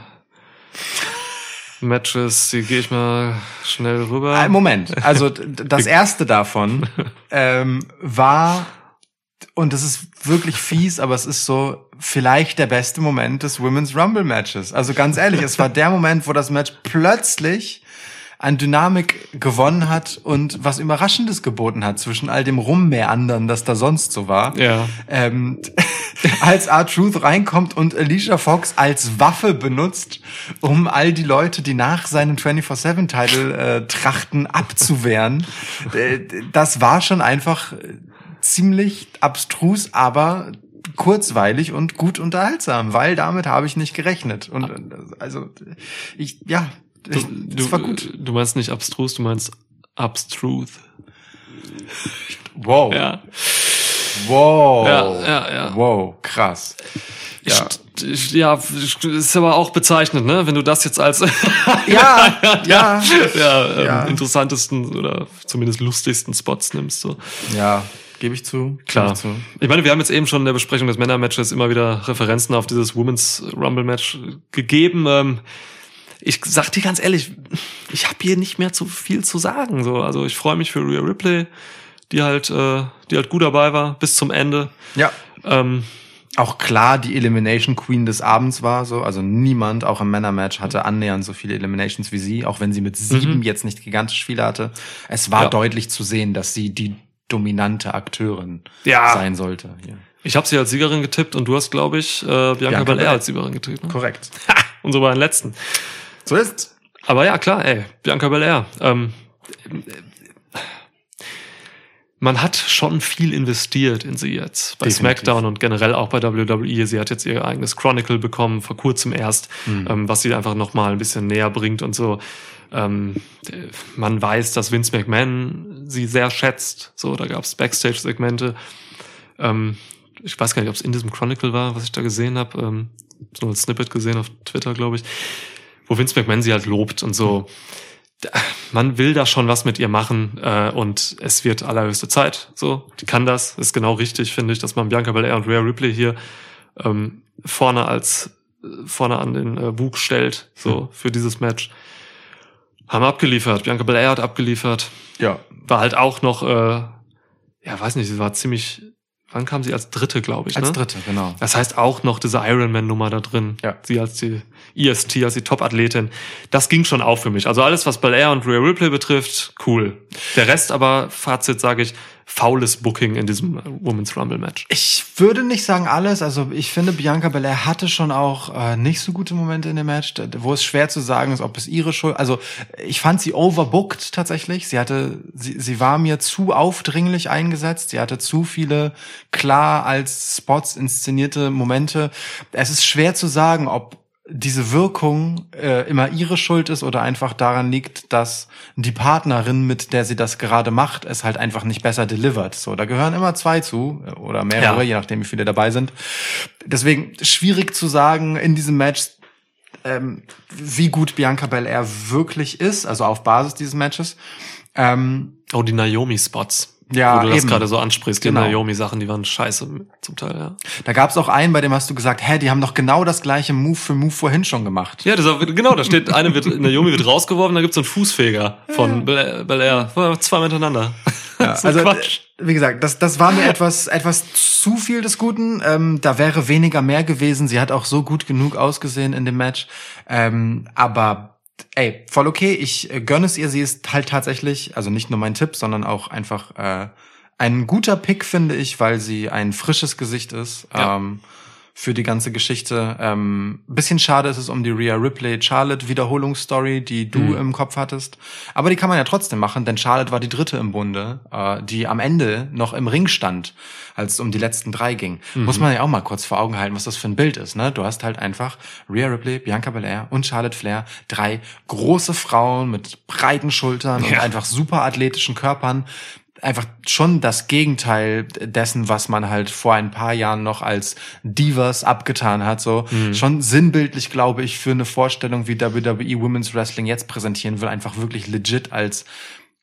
Matches, die gehe ich mal schnell rüber. Ein Moment also das erste davon ähm, war und das ist wirklich fies aber es ist so vielleicht der beste Moment des Women's Rumble Matches also ganz ehrlich es war der Moment wo das Match plötzlich an Dynamik gewonnen hat und was Überraschendes geboten hat zwischen all dem Rummeandern, das da sonst so war. Ja. Ähm, als R-Truth reinkommt und Alicia Fox als Waffe benutzt, um all die Leute, die nach seinem 24-7-Title äh, trachten, abzuwehren. Äh, das war schon einfach ziemlich abstrus, aber kurzweilig und gut unterhaltsam, weil damit habe ich nicht gerechnet. Und äh, also ich, ja, das war gut. Du meinst nicht abstrus, du meinst abstruth. Wow. Ja. Wow. Ja, ja, ja. Wow, krass. Ja. Ich, ja, ist aber auch bezeichnend, ne? Wenn du das jetzt als Ja, ja. ja, ähm, Ja. interessantesten oder zumindest lustigsten Spots nimmst. So. Ja, gebe ich zu. Klar. Ich zu. Ich meine, wir haben jetzt eben schon in der Besprechung des Männermatches immer wieder Referenzen auf dieses Women's Rumble Match gegeben. Ähm, ich sag dir ganz ehrlich, ich habe hier nicht mehr zu viel zu sagen. So, also ich freue mich für Rhea Ripley, die halt, äh, die halt gut dabei war bis zum Ende. Ja. Ähm, auch klar die Elimination Queen des Abends war, so. Also niemand, auch im Männermatch, hatte annähernd so viele Eliminations wie sie, auch wenn sie mit sieben Mhm. jetzt nicht gigantisch viele hatte. Es war Ja. deutlich zu sehen, dass sie die dominante Akteurin Ja. sein sollte. Hier. Ich habe sie als Siegerin getippt und du hast, glaube ich, äh, Bianca, Bianca Belair als Siegerin getippt. Ne? Korrekt. Und so bei den letzten. So ist. Aber ja, klar, ey, Bianca Belair. Ähm, man hat schon viel investiert in sie jetzt. Bei Definitiv. SmackDown und generell auch bei WWE. Sie hat jetzt ihr eigenes Chronicle bekommen, vor kurzem erst, Mhm. ähm, was sie einfach noch mal ein bisschen näher bringt und so. Ähm, man weiß, dass Vince McMahon sie sehr schätzt. So, da gab's Backstage-Segmente. Ähm, ich weiß gar nicht, ob es in diesem Chronicle war, was ich da gesehen habe. Ähm, so ein Snippet gesehen auf Twitter, glaube ich, wo Vince McMahon sie halt lobt und so. Man will da schon was mit ihr machen äh, und es wird allerhöchste Zeit. So, die kann das. Ist genau richtig, finde ich, dass man Bianca Belair und Rhea Ripley hier ähm, vorne als äh, vorne an den äh, Bug stellt, so für dieses Match. Haben abgeliefert. Bianca Belair hat abgeliefert Ja. war halt auch noch, äh, ja, weiß nicht, sie war ziemlich, wann kam sie als Dritte, glaube ich, Als ne? dritte, genau. Das heißt auch noch diese Ironman-Nummer da drin. Ja. Sie als die EST, als die Top-Athletin. Das ging schon auf für mich. Also alles, was Belair und Rhea Ripley betrifft, cool. Der Rest aber, Fazit sage ich, faules Booking in diesem äh, Women's Rumble-Match. Ich würde nicht sagen alles. Also ich finde, Bianca Belair hatte schon auch äh, nicht so gute Momente in dem Match, wo es schwer zu sagen ist, ob es ihre Schuld. Also ich fand sie overbooked tatsächlich. Sie hatte, sie, sie war mir zu aufdringlich eingesetzt. Sie hatte zu viele klar als Spots inszenierte Momente. Es ist schwer zu sagen, ob diese Wirkung äh, immer ihre Schuld ist oder einfach daran liegt, dass die Partnerin, mit der sie das gerade macht, es halt einfach nicht besser delivert. So, da gehören immer zwei zu äh, oder mehrere, Ja. je nachdem, wie viele dabei sind. Deswegen schwierig zu sagen in diesem Match, ähm, wie gut Bianca Belair wirklich ist, also auf Basis dieses Matches. Ähm, Oh, die Naomi-Spots. Ja, Wo du das gerade so ansprichst, die Genau. Naomi-Sachen, die waren scheiße zum Teil, ja. da gab es auch einen, bei dem hast du gesagt, hä, die haben doch genau das gleiche Move für Move vorhin schon gemacht. Ja, das auch, genau, da steht, eine wird, Naomi wird rausgeworfen, da gibt's so einen Fußfeger von Bel Bel Air. Zweimal hintereinander. Ja, also Quatsch. wie gesagt, das, das war mir etwas, etwas zu viel des Guten. Ähm, da wäre weniger mehr gewesen. Sie hat auch so gut genug ausgesehen in dem Match. Ähm, aber ey, voll okay. Ich äh, gönne es ihr. Sie ist halt tatsächlich, also nicht nur mein Tipp, sondern auch einfach äh, ein guter Pick, finde ich, weil sie ein frisches Gesicht ist. Ja. Ähm, für die ganze Geschichte. Ähm, bisschen schade ist es um die Rhea Ripley Charlotte Wiederholungsstory, die du Mhm. im Kopf hattest. Aber die kann man ja trotzdem machen, denn Charlotte war die dritte im Bunde, äh, die am Ende noch im Ring stand, als es um die letzten drei ging. Mhm. Muss man ja auch mal kurz vor Augen halten, was das für ein Bild ist. Ne? Du hast halt einfach Rhea Ripley, Bianca Belair und Charlotte Flair, drei große Frauen mit breiten Schultern und Ja. einfach super athletischen Körpern einfach schon das Gegenteil dessen, was man halt vor ein paar Jahren noch als Divas abgetan hat. So schon sinnbildlich, glaube ich, für eine Vorstellung, wie WWE Women's Wrestling jetzt präsentieren will, einfach wirklich legit als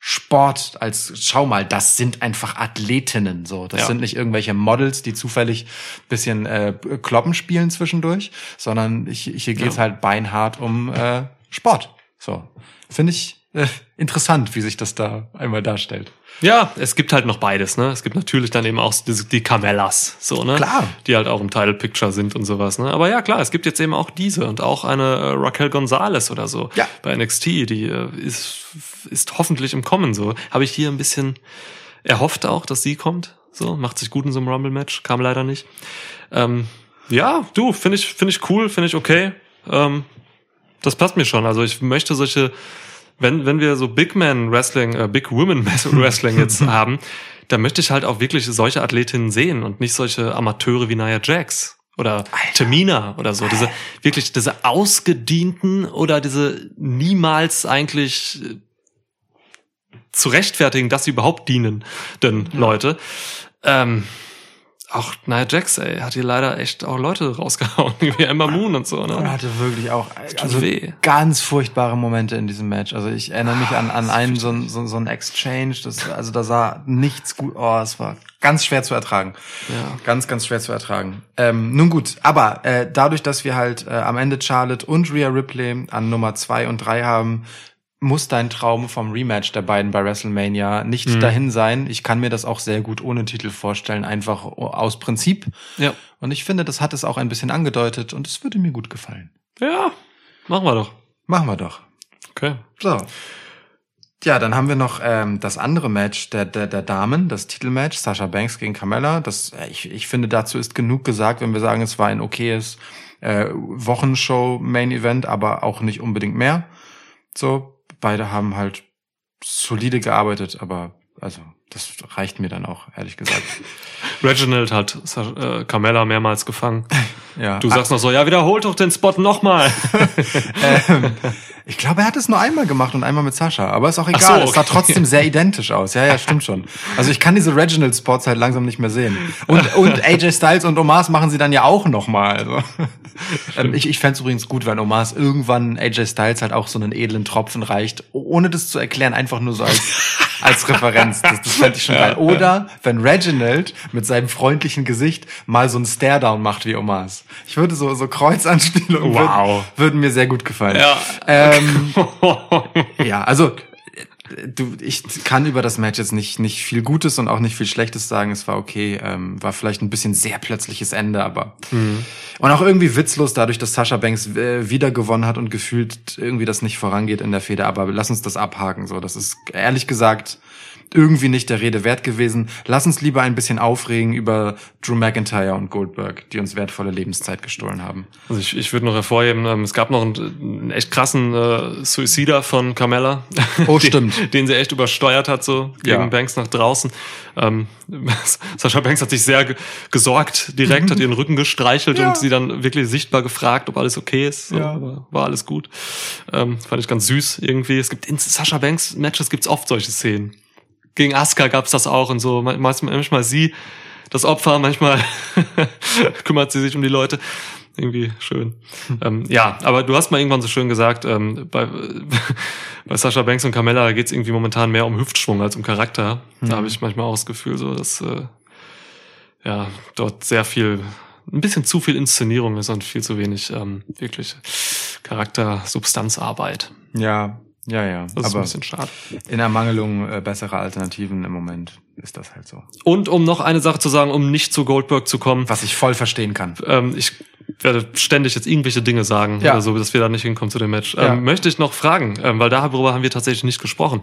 Sport, als schau mal, das sind einfach Athletinnen. So, das Ja. sind nicht irgendwelche Models, die zufällig bisschen äh, Kloppen spielen zwischendurch, sondern ich, hier geht's Ja. halt beinhart um äh, Sport. So finde ich äh, interessant, wie sich das da einmal darstellt. Ja, es gibt halt noch beides, ne? Es gibt natürlich dann eben auch diese, die Camellas, so, ne? Klar. Die halt auch im Title Picture sind und sowas, ne? Aber ja, klar, es gibt jetzt eben auch diese und auch eine äh, Raquel Gonzalez oder so Ja. bei NXT, die äh, ist, ist hoffentlich im Kommen, so. Habe ich hier ein bisschen erhofft auch, dass sie kommt, so. Macht sich gut in so einem Rumble-Match, kam leider nicht. Ähm, ja, du, finde ich, finde ich cool, finde ich okay. Ähm, das passt mir schon. Also ich möchte solche, wenn, wenn wir so Big Man Wrestling, äh, Big Women Wrestling jetzt haben, dann möchte ich halt auch wirklich solche Athletinnen sehen und nicht solche Amateure wie Nia Jax oder Tamina oder so. Diese, wirklich diese ausgedienten oder diese niemals eigentlich äh, zu rechtfertigen, dass sie überhaupt dienen, denn Leute. Ähm, auch Nia Jax, ey, hat hier leider echt auch Leute rausgehauen, wie Emma Moon und so, Und ne? hatte wirklich auch also weh. ganz furchtbare Momente in diesem Match. Also ich erinnere mich an, an einen so, ein- so, so ein Exchange, das, also da sah nichts gut, oh, es war ganz schwer zu ertragen. Ja. Ganz, ganz schwer zu ertragen. Ähm, nun gut, aber äh, dadurch, dass wir halt äh, am Ende Charlotte und Rhea Ripley an Nummer zwei und drei haben, muss dein Traum vom Rematch der beiden bei WrestleMania nicht Mhm. dahin sein. Ich kann mir das auch sehr gut ohne Titel vorstellen, einfach aus Prinzip. Ja. Und ich finde, das hat es auch ein bisschen angedeutet und es würde mir gut gefallen. Ja, machen wir doch. Machen wir doch. Okay. So. Ja, dann haben wir noch ähm, das andere Match der, der, der Damen, das Titelmatch, Sasha Banks gegen Carmella. Das, äh, ich, ich finde, dazu ist genug gesagt, wenn wir sagen, es war ein okayes äh, Wochenshow-Main-Event, aber auch nicht unbedingt mehr. So, beide haben halt solide gearbeitet, aber also das reicht mir dann auch, ehrlich gesagt. Reginald hat äh, Carmella mehrmals gefangen. Ja. Du sagst noch so, ja, wiederholt doch den Spot nochmal. ähm, ich glaube, er hat es nur einmal gemacht und einmal mit Sascha. Aber ist auch egal. Ach so, Es sah okay. trotzdem sehr identisch aus. Ja, ja, stimmt schon. Also ich kann diese Reginald-Spots halt langsam nicht mehr sehen. Und, und AJ Styles und Omas machen sie dann ja auch nochmal. Also. Ähm, ich ich fände übrigens gut, wenn Omas irgendwann AJ Styles halt auch so einen edlen Tropfen reicht, ohne das zu erklären, einfach nur so als, als Referenz. Das, das fände ich schon geil. Oder wenn Reginald mit seinem freundlichen Gesicht mal so einen Stare-Down macht wie Omas. Ich würde so, so Kreuzanspielungen Wow. würden, würden mir sehr gut gefallen. Ja. Ähm, ja, also du, ich kann über das Match jetzt nicht nicht viel Gutes und auch nicht viel Schlechtes sagen. Es war okay, ähm, war vielleicht ein bisschen sehr plötzliches Ende, aber und auch irgendwie witzlos dadurch, dass Sasha Banks äh, wieder gewonnen hat und gefühlt irgendwie das nicht vorangeht in der Feder. Aber lass uns das abhaken. So, das ist ehrlich gesagt irgendwie nicht der Rede wert gewesen. Lass uns lieber ein bisschen aufregen über Drew McIntyre und Goldberg, die uns wertvolle Lebenszeit gestohlen haben. Also ich, ich würde noch hervorheben, ähm, es gab noch einen, einen echt krassen äh, Suicider von Carmella. Oh, den, stimmt. Den sie echt übersteuert hat, so gegen Ja. Banks nach draußen. Ähm, Sascha Banks hat sich sehr ge gesorgt direkt, hat ihren Rücken gestreichelt Mhm. Ja. und sie dann wirklich sichtbar gefragt, ob alles okay ist. So, Ja. war alles gut. Ähm, fand ich ganz süß irgendwie. Es gibt in Sascha Banks Matches gibt's oft solche Szenen. Gegen Asuka gab's das auch und so. Manchmal, manchmal sie das Opfer, manchmal kümmert sie sich um die Leute. Irgendwie schön. Ähm, ja, aber du hast mal irgendwann so schön gesagt, ähm, bei, bei Sascha Banks und Carmella geht's irgendwie momentan mehr um Hüftschwung als um Charakter. Da habe ich manchmal auch das Gefühl, so dass äh, ja dort sehr viel, ein bisschen zu viel Inszenierung ist und viel zu wenig ähm, wirklich Charakter-Substanzarbeit. Ja, ja, ja. Das ist ein Aber bisschen schade. in Ermangelung äh, besserer Alternativen im Moment ist das halt so. Und um noch eine Sache zu sagen, um nicht zu Goldberg zu kommen, Was ich voll verstehen kann. ähm, ich werde ständig jetzt irgendwelche Dinge sagen, Ja. oder so, dass wir da nicht hinkommen zu dem Match. Ja. Ähm, möchte ich noch fragen, ähm, weil darüber haben wir tatsächlich nicht gesprochen.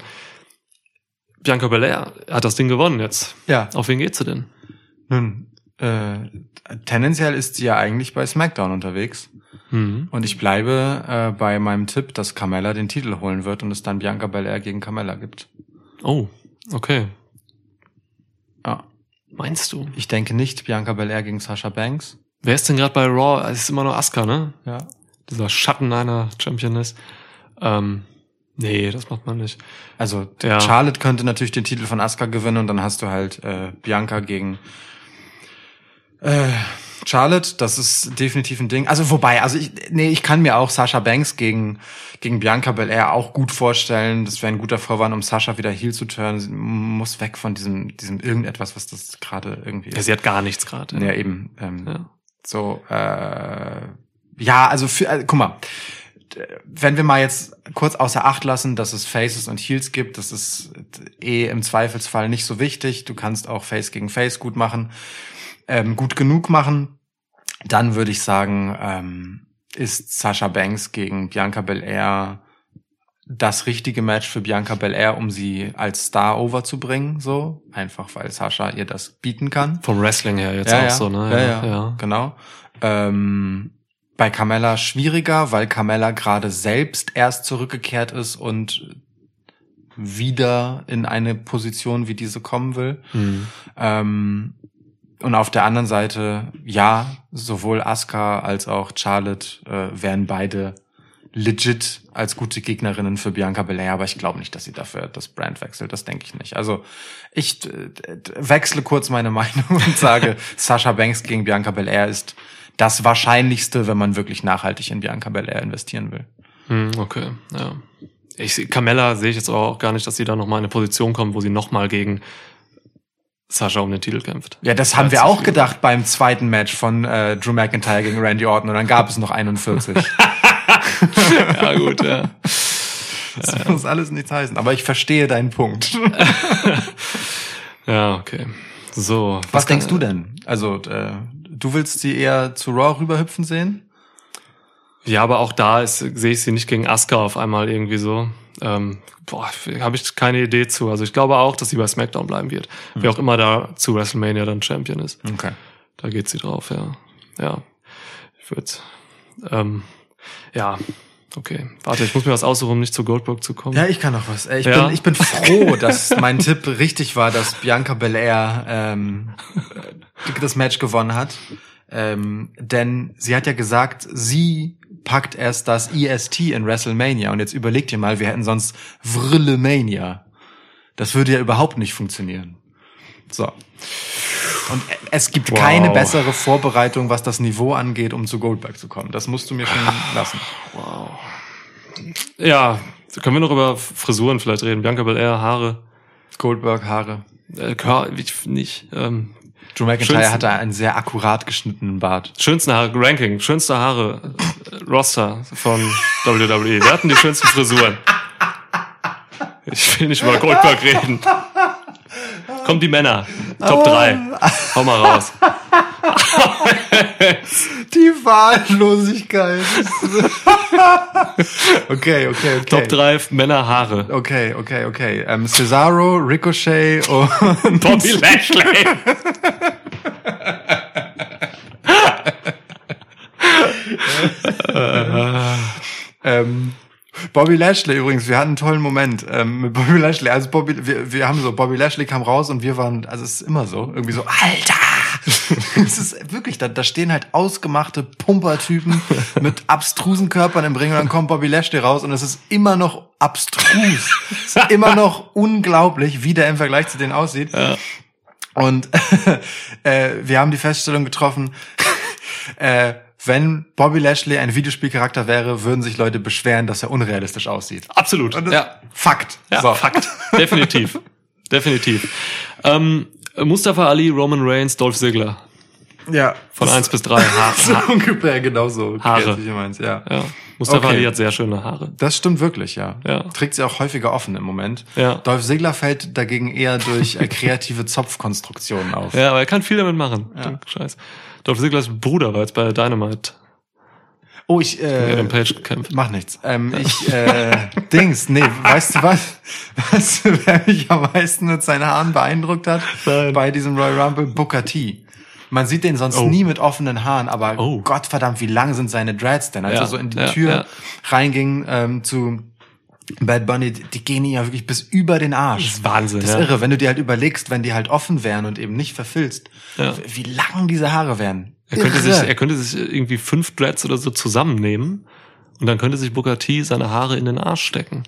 Bianca Belair hat das Ding gewonnen jetzt. Ja. Auf wen geht sie denn? Nun, äh, tendenziell ist sie ja eigentlich bei SmackDown unterwegs. Mhm. Und ich bleibe äh, bei meinem Tipp, dass Carmella den Titel holen wird und es dann Bianca Belair gegen Carmella gibt. Oh, okay. Ja. Meinst du? Ich denke nicht Bianca Belair gegen Sasha Banks. Wer ist denn gerade bei Raw? Es ist immer noch Asuka, ne? Ja. Dieser Schatten einer Championess. Ähm, nee, das macht man nicht. Also Ja. Charlotte könnte natürlich den Titel von Asuka gewinnen und dann hast du halt äh, Bianca gegen äh, Charlotte. Das ist definitiv ein Ding. Also wobei, also ich, nee, ich kann mir auch Sasha Banks gegen gegen Bianca Belair auch gut vorstellen. Das wäre ein guter Vorwand, um Sasha wieder heel zu turnen. Sie muss weg von diesem diesem irgendetwas, was das gerade irgendwie Ja, ist. sie hat gar nichts gerade. Ja, eben. Ähm, Ja. So, äh, ja, also für, äh, guck mal, wenn wir mal jetzt kurz außer Acht lassen, dass es Faces und Heels gibt, das ist eh im Zweifelsfall nicht so wichtig. Du kannst auch Face gegen Face gut machen, ähm, gut genug machen. Dann würde ich sagen, ähm, ist Sasha Banks gegen Bianca Belair das richtige Match für Bianca Belair, um sie als Star overzubringen, so einfach weil Sasha ihr das bieten kann. Vom Wrestling her jetzt Ja, auch ja. so, ne? Ja, ja, genau. Ähm, bei Carmella schwieriger, weil Carmella gerade selbst erst zurückgekehrt ist und wieder in eine Position wie diese kommen will. Mhm. Ähm, und auf der anderen Seite, ja, sowohl Asuka als auch Charlotte äh, wären beide legit als gute Gegnerinnen für Bianca Belair, aber ich glaube nicht, dass sie dafür das Brand wechselt. Das denke ich nicht. Also ich äh, wechsle kurz meine Meinung und sage, Sasha Banks gegen Bianca Belair ist das Wahrscheinlichste, wenn man wirklich nachhaltig in Bianca Belair investieren will. Hm, okay, ja. Ich Carmella sehe ich jetzt auch gar nicht, dass sie da noch mal in eine Position kommt, wo sie noch mal gegen Sascha um den Titel kämpft. Ja, das haben wir auch gedacht beim zweiten Match von äh, Drew McIntyre gegen Randy Orton und dann gab es noch 41. ja, gut, ja. Das muss alles nichts heißen. Aber ich verstehe deinen Punkt. Ja, okay. So. Was, kann- denkst du denn? Also, äh, du willst sie eher zu Raw rüberhüpfen sehen? Ja, aber auch da ist, sehe ich sie nicht gegen Asuka auf einmal irgendwie so. Ähm, boah, habe ich keine Idee zu. Also ich glaube auch, dass sie bei SmackDown bleiben wird. Wer auch immer da zu WrestleMania dann Champion ist. Okay. Da geht sie drauf, ja. Ja. Ich würde, ähm, ja, okay. Warte, ich muss mir was aussuchen, um nicht zu Goldberg zu kommen. Ja, ich kann noch was. Ich, Ja. bin, ich bin froh, dass mein Tipp richtig war, dass Bianca Belair ähm, das Match gewonnen hat. Ähm, denn sie hat ja gesagt, sie packt erst das EST in WrestleMania. Und jetzt überlegt ihr mal, wir hätten sonst Vrillemania. Das würde ja überhaupt nicht funktionieren. So. Und es gibt Wow. keine bessere Vorbereitung, was das Niveau angeht, um zu Goldberg zu kommen. Das musst du mir schon lassen. Ja, können wir noch über Frisuren vielleicht reden? Bianca Belair, Haare, Goldberg, Haare. äh, Kör- ich nicht. Ähm, Drew McIntyre Schönsten- hatte einen sehr akkurat geschnittenen Bart. schönsten Haare, Ranking, schönste Haare, äh, Roster von WWE. Wer hatten die schönsten Frisuren? Ich will nicht über Goldberg reden. Kommt die Männer. Top 3. Hau mal raus. Die Wahllosigkeit. okay, okay, okay. Top 3 Männer Haare. Okay, okay, okay. Ähm, Cesaro, Ricochet und Bobby Lashley. ähm, Bobby Lashley übrigens. Wir hatten einen tollen Moment ähm, mit Bobby Lashley. Also Bobby, wir, wir haben so Bobby Lashley kam raus und wir waren, also es ist immer so, irgendwie so Alter. es ist wirklich, da, da stehen halt ausgemachte Pumpertypen mit abstrusen Körpern im Ring und dann kommt Bobby Lashley raus und es ist immer noch abstrus. es ist immer noch unglaublich, wie der im Vergleich zu denen aussieht. Und äh, wir haben die Feststellung getroffen, äh, wenn Bobby Lashley ein Videospielcharakter wäre, würden sich Leute beschweren, dass er unrealistisch aussieht. Absolut. Ja, Fakt. ja So. Fakt. Definitiv. Definitiv. Ähm, Mustafa Ali, Roman Reigns, Dolph Ziggler. Ja. Von 1 bis 3. Ha so ungefähr genauso. Haare. du meinst, ja. ja. Mustafa Okay. Ali hat sehr schöne Haare. Das stimmt wirklich, ja. Ja. Trägt sie auch häufiger offen im Moment. Ja. Dolph Ziggler fällt dagegen eher durch äh, kreative Zopfkonstruktionen auf. Ja, aber er kann viel damit machen. Scheiß. Dolph Ziglers Bruder war jetzt bei Dynamite. Oh, ich, Äh, Adam Page gekämpft. Mach nichts. Ähm, ich, äh, Dings, nee, weißt du was? Weißt du, wer mich am meisten mit seinen Haaren beeindruckt hat? Nein. Bei diesem Royal Rumble, Booker T. Man sieht den sonst Oh. nie mit offenen Haaren, aber Oh. Gottverdammt, wie lang sind seine Dreads denn? Als Ja, er so in die ja, Tür ja. reinging ähm, zu Bad Bunny, die gehen ja wirklich bis über den Arsch. Das ist Wahnsinn, Das ist ja. irre, wenn du dir halt überlegst, wenn die halt offen wären und eben nicht verfilzt, Ja. wie lang diese Haare wären. Er könnte, Irre. sich, er könnte sich irgendwie fünf Dreads oder so zusammennehmen und dann könnte sich Booker T seine Haare in den Arsch stecken.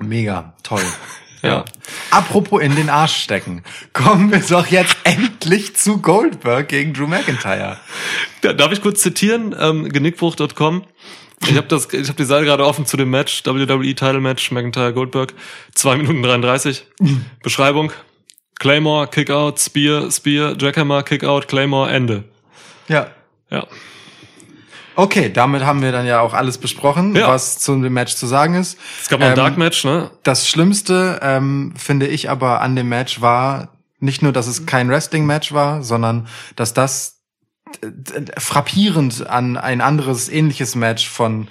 Mega, toll. Ja. Apropos in den Arsch stecken. Kommen wir doch jetzt endlich zu Goldberg gegen Drew McIntyre. Da- Darf ich kurz zitieren? Ähm, genickbruch.com. Ich habe das, ich habe die Seite gerade offen zu dem Match, WWE Title Match, McIntyre Goldberg, 2 Minuten 33. Beschreibung. Claymore, Kickout, Spear, Spear, Jackhammer, Kickout, Claymore, Ende. Ja. Ja. Okay, damit haben wir dann ja auch alles besprochen, Ja. was zu dem Match zu sagen ist. Es gab noch ein Ähm, Dark Match, ne? Das Schlimmste, ähm, finde ich aber an dem Match war nicht nur, dass es kein Wrestling-Match war, sondern dass das frappierend an ein anderes ähnliches Match von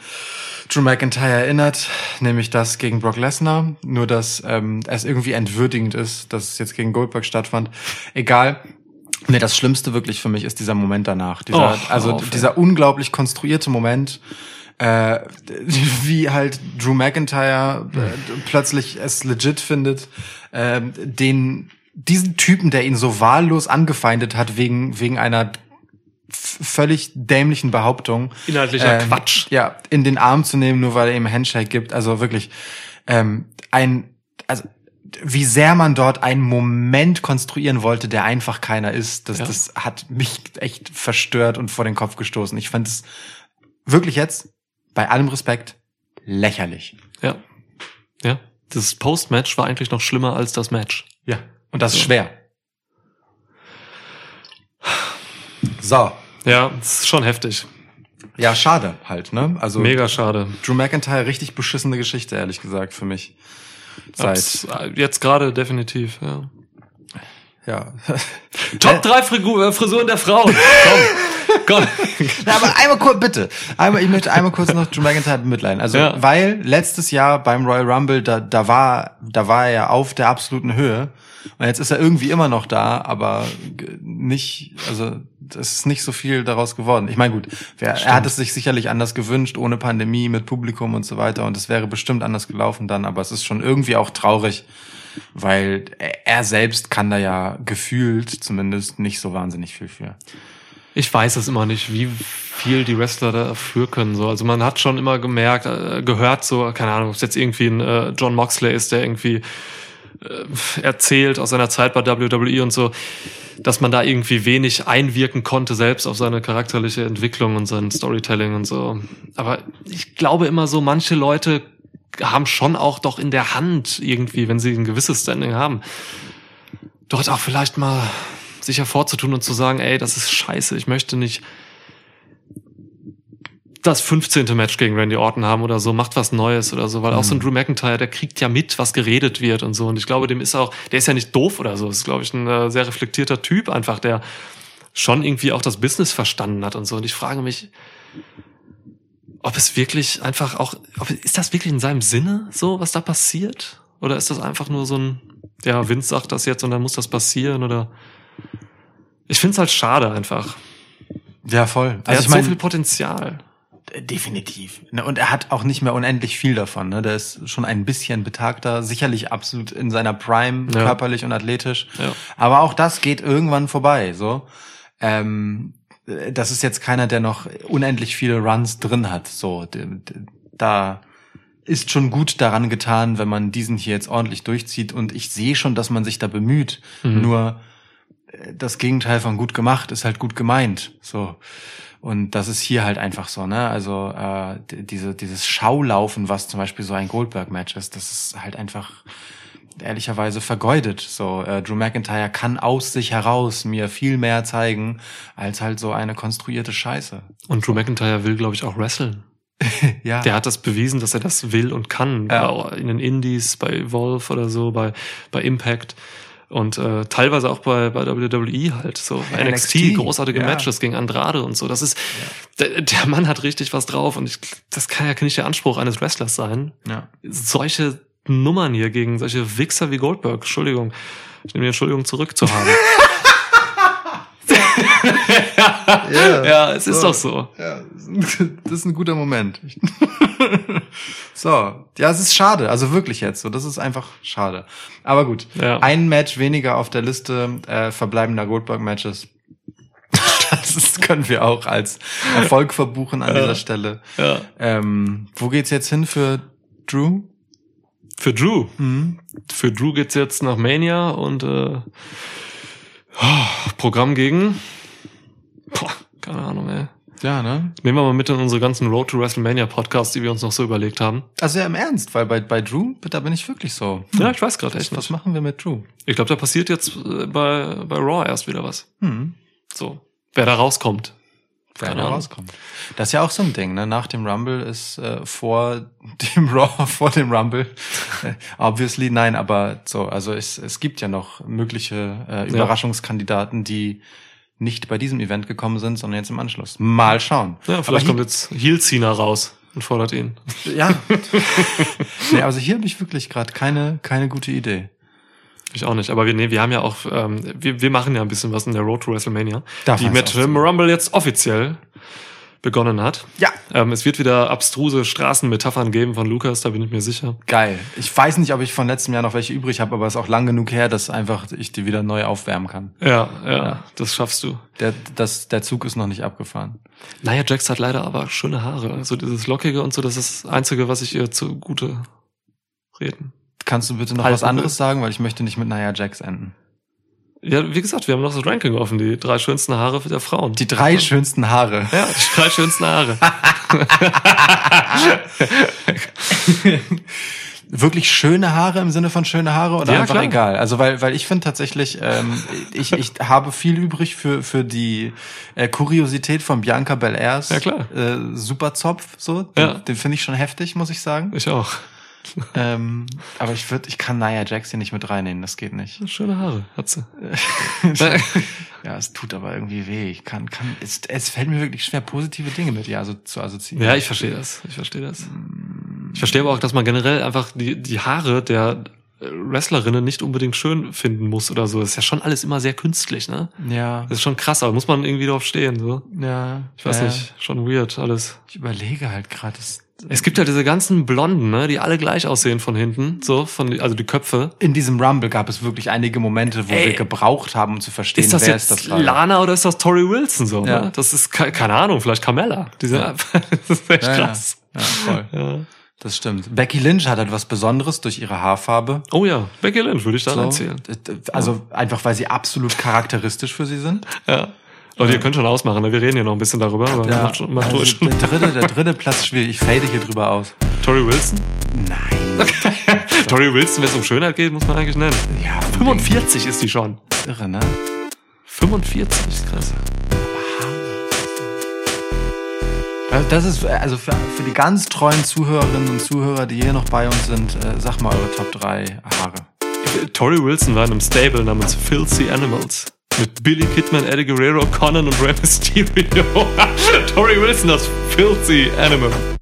Drew McIntyre erinnert, nämlich das gegen Brock Lesnar. Nur, dass ähm, es irgendwie entwürdigend ist, dass es jetzt gegen Goldberg stattfand. Egal. Nee, das Schlimmste wirklich für mich ist dieser Moment danach. Dieser, Och, also auf, dieser unglaublich konstruierte Moment, äh, wie halt Drew McIntyre äh, plötzlich es legit findet, äh, den diesen Typen, der ihn so wahllos angefeindet hat wegen wegen einer völlig dämlichen Behauptung, Inhaltlicher ähm, Quatsch. ja, in den Arm zu nehmen, nur weil er ihm Handshake gibt. Also wirklich ähm, ein, also wie sehr man dort einen Moment konstruieren wollte, der einfach keiner ist, das, Ja. das hat mich echt verstört und vor den Kopf gestoßen. Ich fand es wirklich jetzt, bei allem Respekt, lächerlich. Ja. Ja. Das Post-Match war eigentlich noch schlimmer als das Match. Ja. Und das ist schwer. So, Ja, ist schon heftig. Ja, schade halt, ne? Also Mega schade. Drew McIntyre richtig beschissene Geschichte, ehrlich gesagt, für mich. Seit Abs- äh, Jetzt gerade definitiv, ja. ja. Top 3 Frisuren der Frauen. Komm. Komm. Na, aber einmal kurz, bitte. Einmal, ich möchte einmal kurz noch Drew McIntyre mitleiden. Also, Ja. weil letztes Jahr beim Royal Rumble, da, da war, da war er auf der absoluten Höhe. Und jetzt ist er irgendwie immer noch da, aber nicht, also, es ist nicht so viel daraus geworden. Ich meine, gut, wer, er hat es sich sicherlich anders gewünscht, ohne Pandemie, mit Publikum und so weiter. Und es wäre bestimmt anders gelaufen dann, aber es ist schon irgendwie auch traurig, weil er er selbst kann da ja gefühlt zumindest nicht so wahnsinnig viel für. Ich weiß es immer nicht, wie viel die Wrestler dafür können. So. Also man hat schon immer gemerkt, äh, gehört so, keine Ahnung, ob es jetzt irgendwie ein äh, John Moxley ist, der irgendwie äh, erzählt aus seiner Zeit bei WWE und so, dass man da irgendwie wenig einwirken konnte selbst auf seine charakterliche Entwicklung und sein Storytelling und so. Aber ich glaube immer so, manche Leute haben schon auch doch in der Hand irgendwie, wenn sie ein gewisses Standing haben, dort auch vielleicht mal sich hervorzutun und zu sagen, ey, das ist scheiße, ich möchte nicht das 15. Match gegen Randy Orton haben oder so, macht was Neues oder so, weil auch so ein Drew McIntyre, der kriegt ja mit, was geredet wird und so. Und ich glaube, dem ist auch, der ist ja nicht doof oder so. Das ist, glaube ich, ein äh, sehr reflektierter Typ einfach, der schon irgendwie auch das Business verstanden hat und so. Und ich frage mich, ob es wirklich einfach auch, ob, ist das wirklich in seinem Sinne so, was da passiert? Oder ist das einfach nur so ein, ja, Vince sagt das jetzt und dann muss das passieren oder? Ich find's halt schade einfach. Ja, voll. Er Also hat ich meine, so viel Potenzial. Definitiv. Ne, Und er hat auch nicht mehr unendlich viel davon. Ne? Der ist schon ein bisschen betagter, sicherlich absolut in seiner Prime, Ja. körperlich und athletisch. Ja. Aber auch das geht irgendwann vorbei. So, ähm, das ist jetzt keiner, der noch unendlich viele Runs drin hat. So, da ist schon gut daran getan, wenn man diesen hier jetzt ordentlich durchzieht. Und ich sehe schon, dass man sich da bemüht. Mhm. Nur das Gegenteil von gut gemacht ist halt gut gemeint. So. Und das ist hier halt einfach so, ne? Also äh, diese, dieses Schaulaufen, was zum Beispiel so ein Goldberg-Match ist, das ist halt einfach ehrlicherweise vergeudet. So, äh, Drew McIntyre kann aus sich heraus mir viel mehr zeigen, als halt so eine konstruierte Scheiße. Und Drew McIntyre will, glaube ich, auch wresteln. Ja. Der hat das bewiesen, dass er das will und kann. Ja. In den Indies, bei Wolf oder so, bei, bei Impact. Und äh, teilweise auch bei, bei WWE halt so. NXT, NXT, großartige ja. Matches gegen Andrade und so. Das ist, der, der Mann hat richtig was drauf und ich, das kann ja nicht der Anspruch eines Wrestlers sein. ja. Solche Nummern hier gegen solche Wichser wie Goldberg, Entschuldigung, ich nehme die Entschuldigung zurück zu haben. ja, es ist doch so. Ja, das ist ein guter Moment. so, ja, es ist schade, also wirklich jetzt so, das ist einfach schade. Aber gut, Ja. ein Match weniger auf der Liste äh, verbleibender Goldberg-Matches. das können wir auch als Erfolg verbuchen an dieser Stelle. Ja. Ähm, wo geht's jetzt hin für Drew? Für Drew. Mhm. Für Drew geht's jetzt nach Mania und äh, oh, Programm gegen. Boah, keine Ahnung, ey. Ja, ne? Nehmen wir mal mit in unsere ganzen Road to WrestleMania Podcasts, die wir uns noch so überlegt haben. Also ja, im Ernst, weil bei, bei Drew, da bin ich wirklich so. Ja, ich weiß gerade echt Was nicht. machen wir mit Drew? Ich glaube, da passiert jetzt äh, bei, bei Raw erst wieder was. Hm. So. Wer da rauskommt. Wer da rauskommt. Das ist ja auch so ein Ding, ne? Nach dem Rumble ist äh, vor dem Raw, vor dem Rumble, äh, obviously nein, aber so, also es, es gibt ja noch mögliche äh, Überraschungskandidaten, die nicht bei diesem Event gekommen sind, sondern jetzt im Anschluss. Mal schauen. Ja, vielleicht kommt jetzt Heel Cena raus und fordert ihn. ja. nee, also hier habe ich wirklich gerade keine keine gute Idee. Ich auch nicht. Aber wir, nee, wir haben ja auch, ähm, wir, wir machen ja ein bisschen was in der Road to WrestleMania, Darf die mit Rumble jetzt offiziell begonnen hat. Ja. Ähm, es wird wieder abstruse Straßenmetaphern geben von Lukas, da bin ich mir sicher. Geil. Ich weiß nicht, ob ich von letztem Jahr noch welche übrig habe, aber es ist auch lang genug her, dass einfach ich die wieder neu aufwärmen kann. Ja, ja, Ja. das schaffst du. Der, das, der Zug ist noch nicht abgefahren. Naja, Jax hat leider aber schöne Haare. Also dieses Lockige und so, das ist das Einzige, was ich ihr zugute reden. Kannst du bitte noch Halten was anderes sagen, weil ich möchte nicht mit Nia Jax enden. Ja, wie gesagt, wir haben noch das Ranking offen, die drei schönsten Haare der Frauen. Die drei schönsten Haare. ja, die drei schönsten Haare. wirklich schöne Haare im Sinne von schöne Haare oder Ja, einfach klar. egal? Also weil weil ich finde tatsächlich, ähm, ich, ich habe viel übrig für für die äh, Kuriosität von Bianca Belairs Ja, klar. Äh, Superzopf so, den, Ja. den finde ich schon heftig, muss ich sagen. Ich auch. ähm, aber ich würde, ich kann Nia Jax hier nicht mit reinnehmen, das geht nicht. Schöne Haare hat sie. ja, es tut aber irgendwie weh. Ich kann, kann, es, es fällt mir wirklich schwer, positive Dinge mit ihr also zu assoziieren. Ja, ich verstehe das. Ich verstehe das. Ich verstehe aber auch, dass man generell einfach die, die Haare der Wrestlerinnen nicht unbedingt schön finden muss oder so. Das ist ja schon alles immer sehr künstlich, ne? ja, Das ist schon krass, aber muss man irgendwie drauf stehen, so. ja. Ich weiß ja. nicht, schon weird alles. Ich überlege halt gerade. das- Es gibt ja diese ganzen Blonden, ne, die alle gleich aussehen von hinten, so, von, also die Köpfe. In diesem Rumble gab es wirklich einige Momente, wo Ey. wir gebraucht haben, um zu verstehen, Ist das wer jetzt ist das gerade. Lana oder ist das Tori Wilson so? Ja. Ne? Das ist ke- keine Ahnung, vielleicht Carmella. Die sind einfach, das ist echt Ja, ja. krass. Ja, voll. Ja. Das stimmt. Becky Lynch hat etwas Besonderes durch ihre Haarfarbe. Oh ja, Becky Lynch würde ich da So. erzählen. Also einfach, weil sie absolut charakteristisch für sie sind. Ja. Leute, ihr könnt schon ausmachen, ne? wir reden hier noch ein bisschen darüber, aber macht, schon- macht also ruhig. der dritte, der dritte Platz schwierig. Ich fade hier drüber aus. Tori Wilson? Nein. Tori Wilson, wenn es um Schönheit geht, muss man eigentlich nennen. Ja, 45 ist die schon. irre, ne? 45 ist krass. Also Das ist also für, für die ganz treuen Zuhörerinnen und Zuhörer, die hier noch bei uns sind, äh, sag mal eure Top 3 Haare. Tori Wilson war in einem Stable namens Filthy Animals. Mit Billy Kidman, Eddie Guerrero, Conan und Rey Mysterio. Tori Wilson, das Filthy Animal.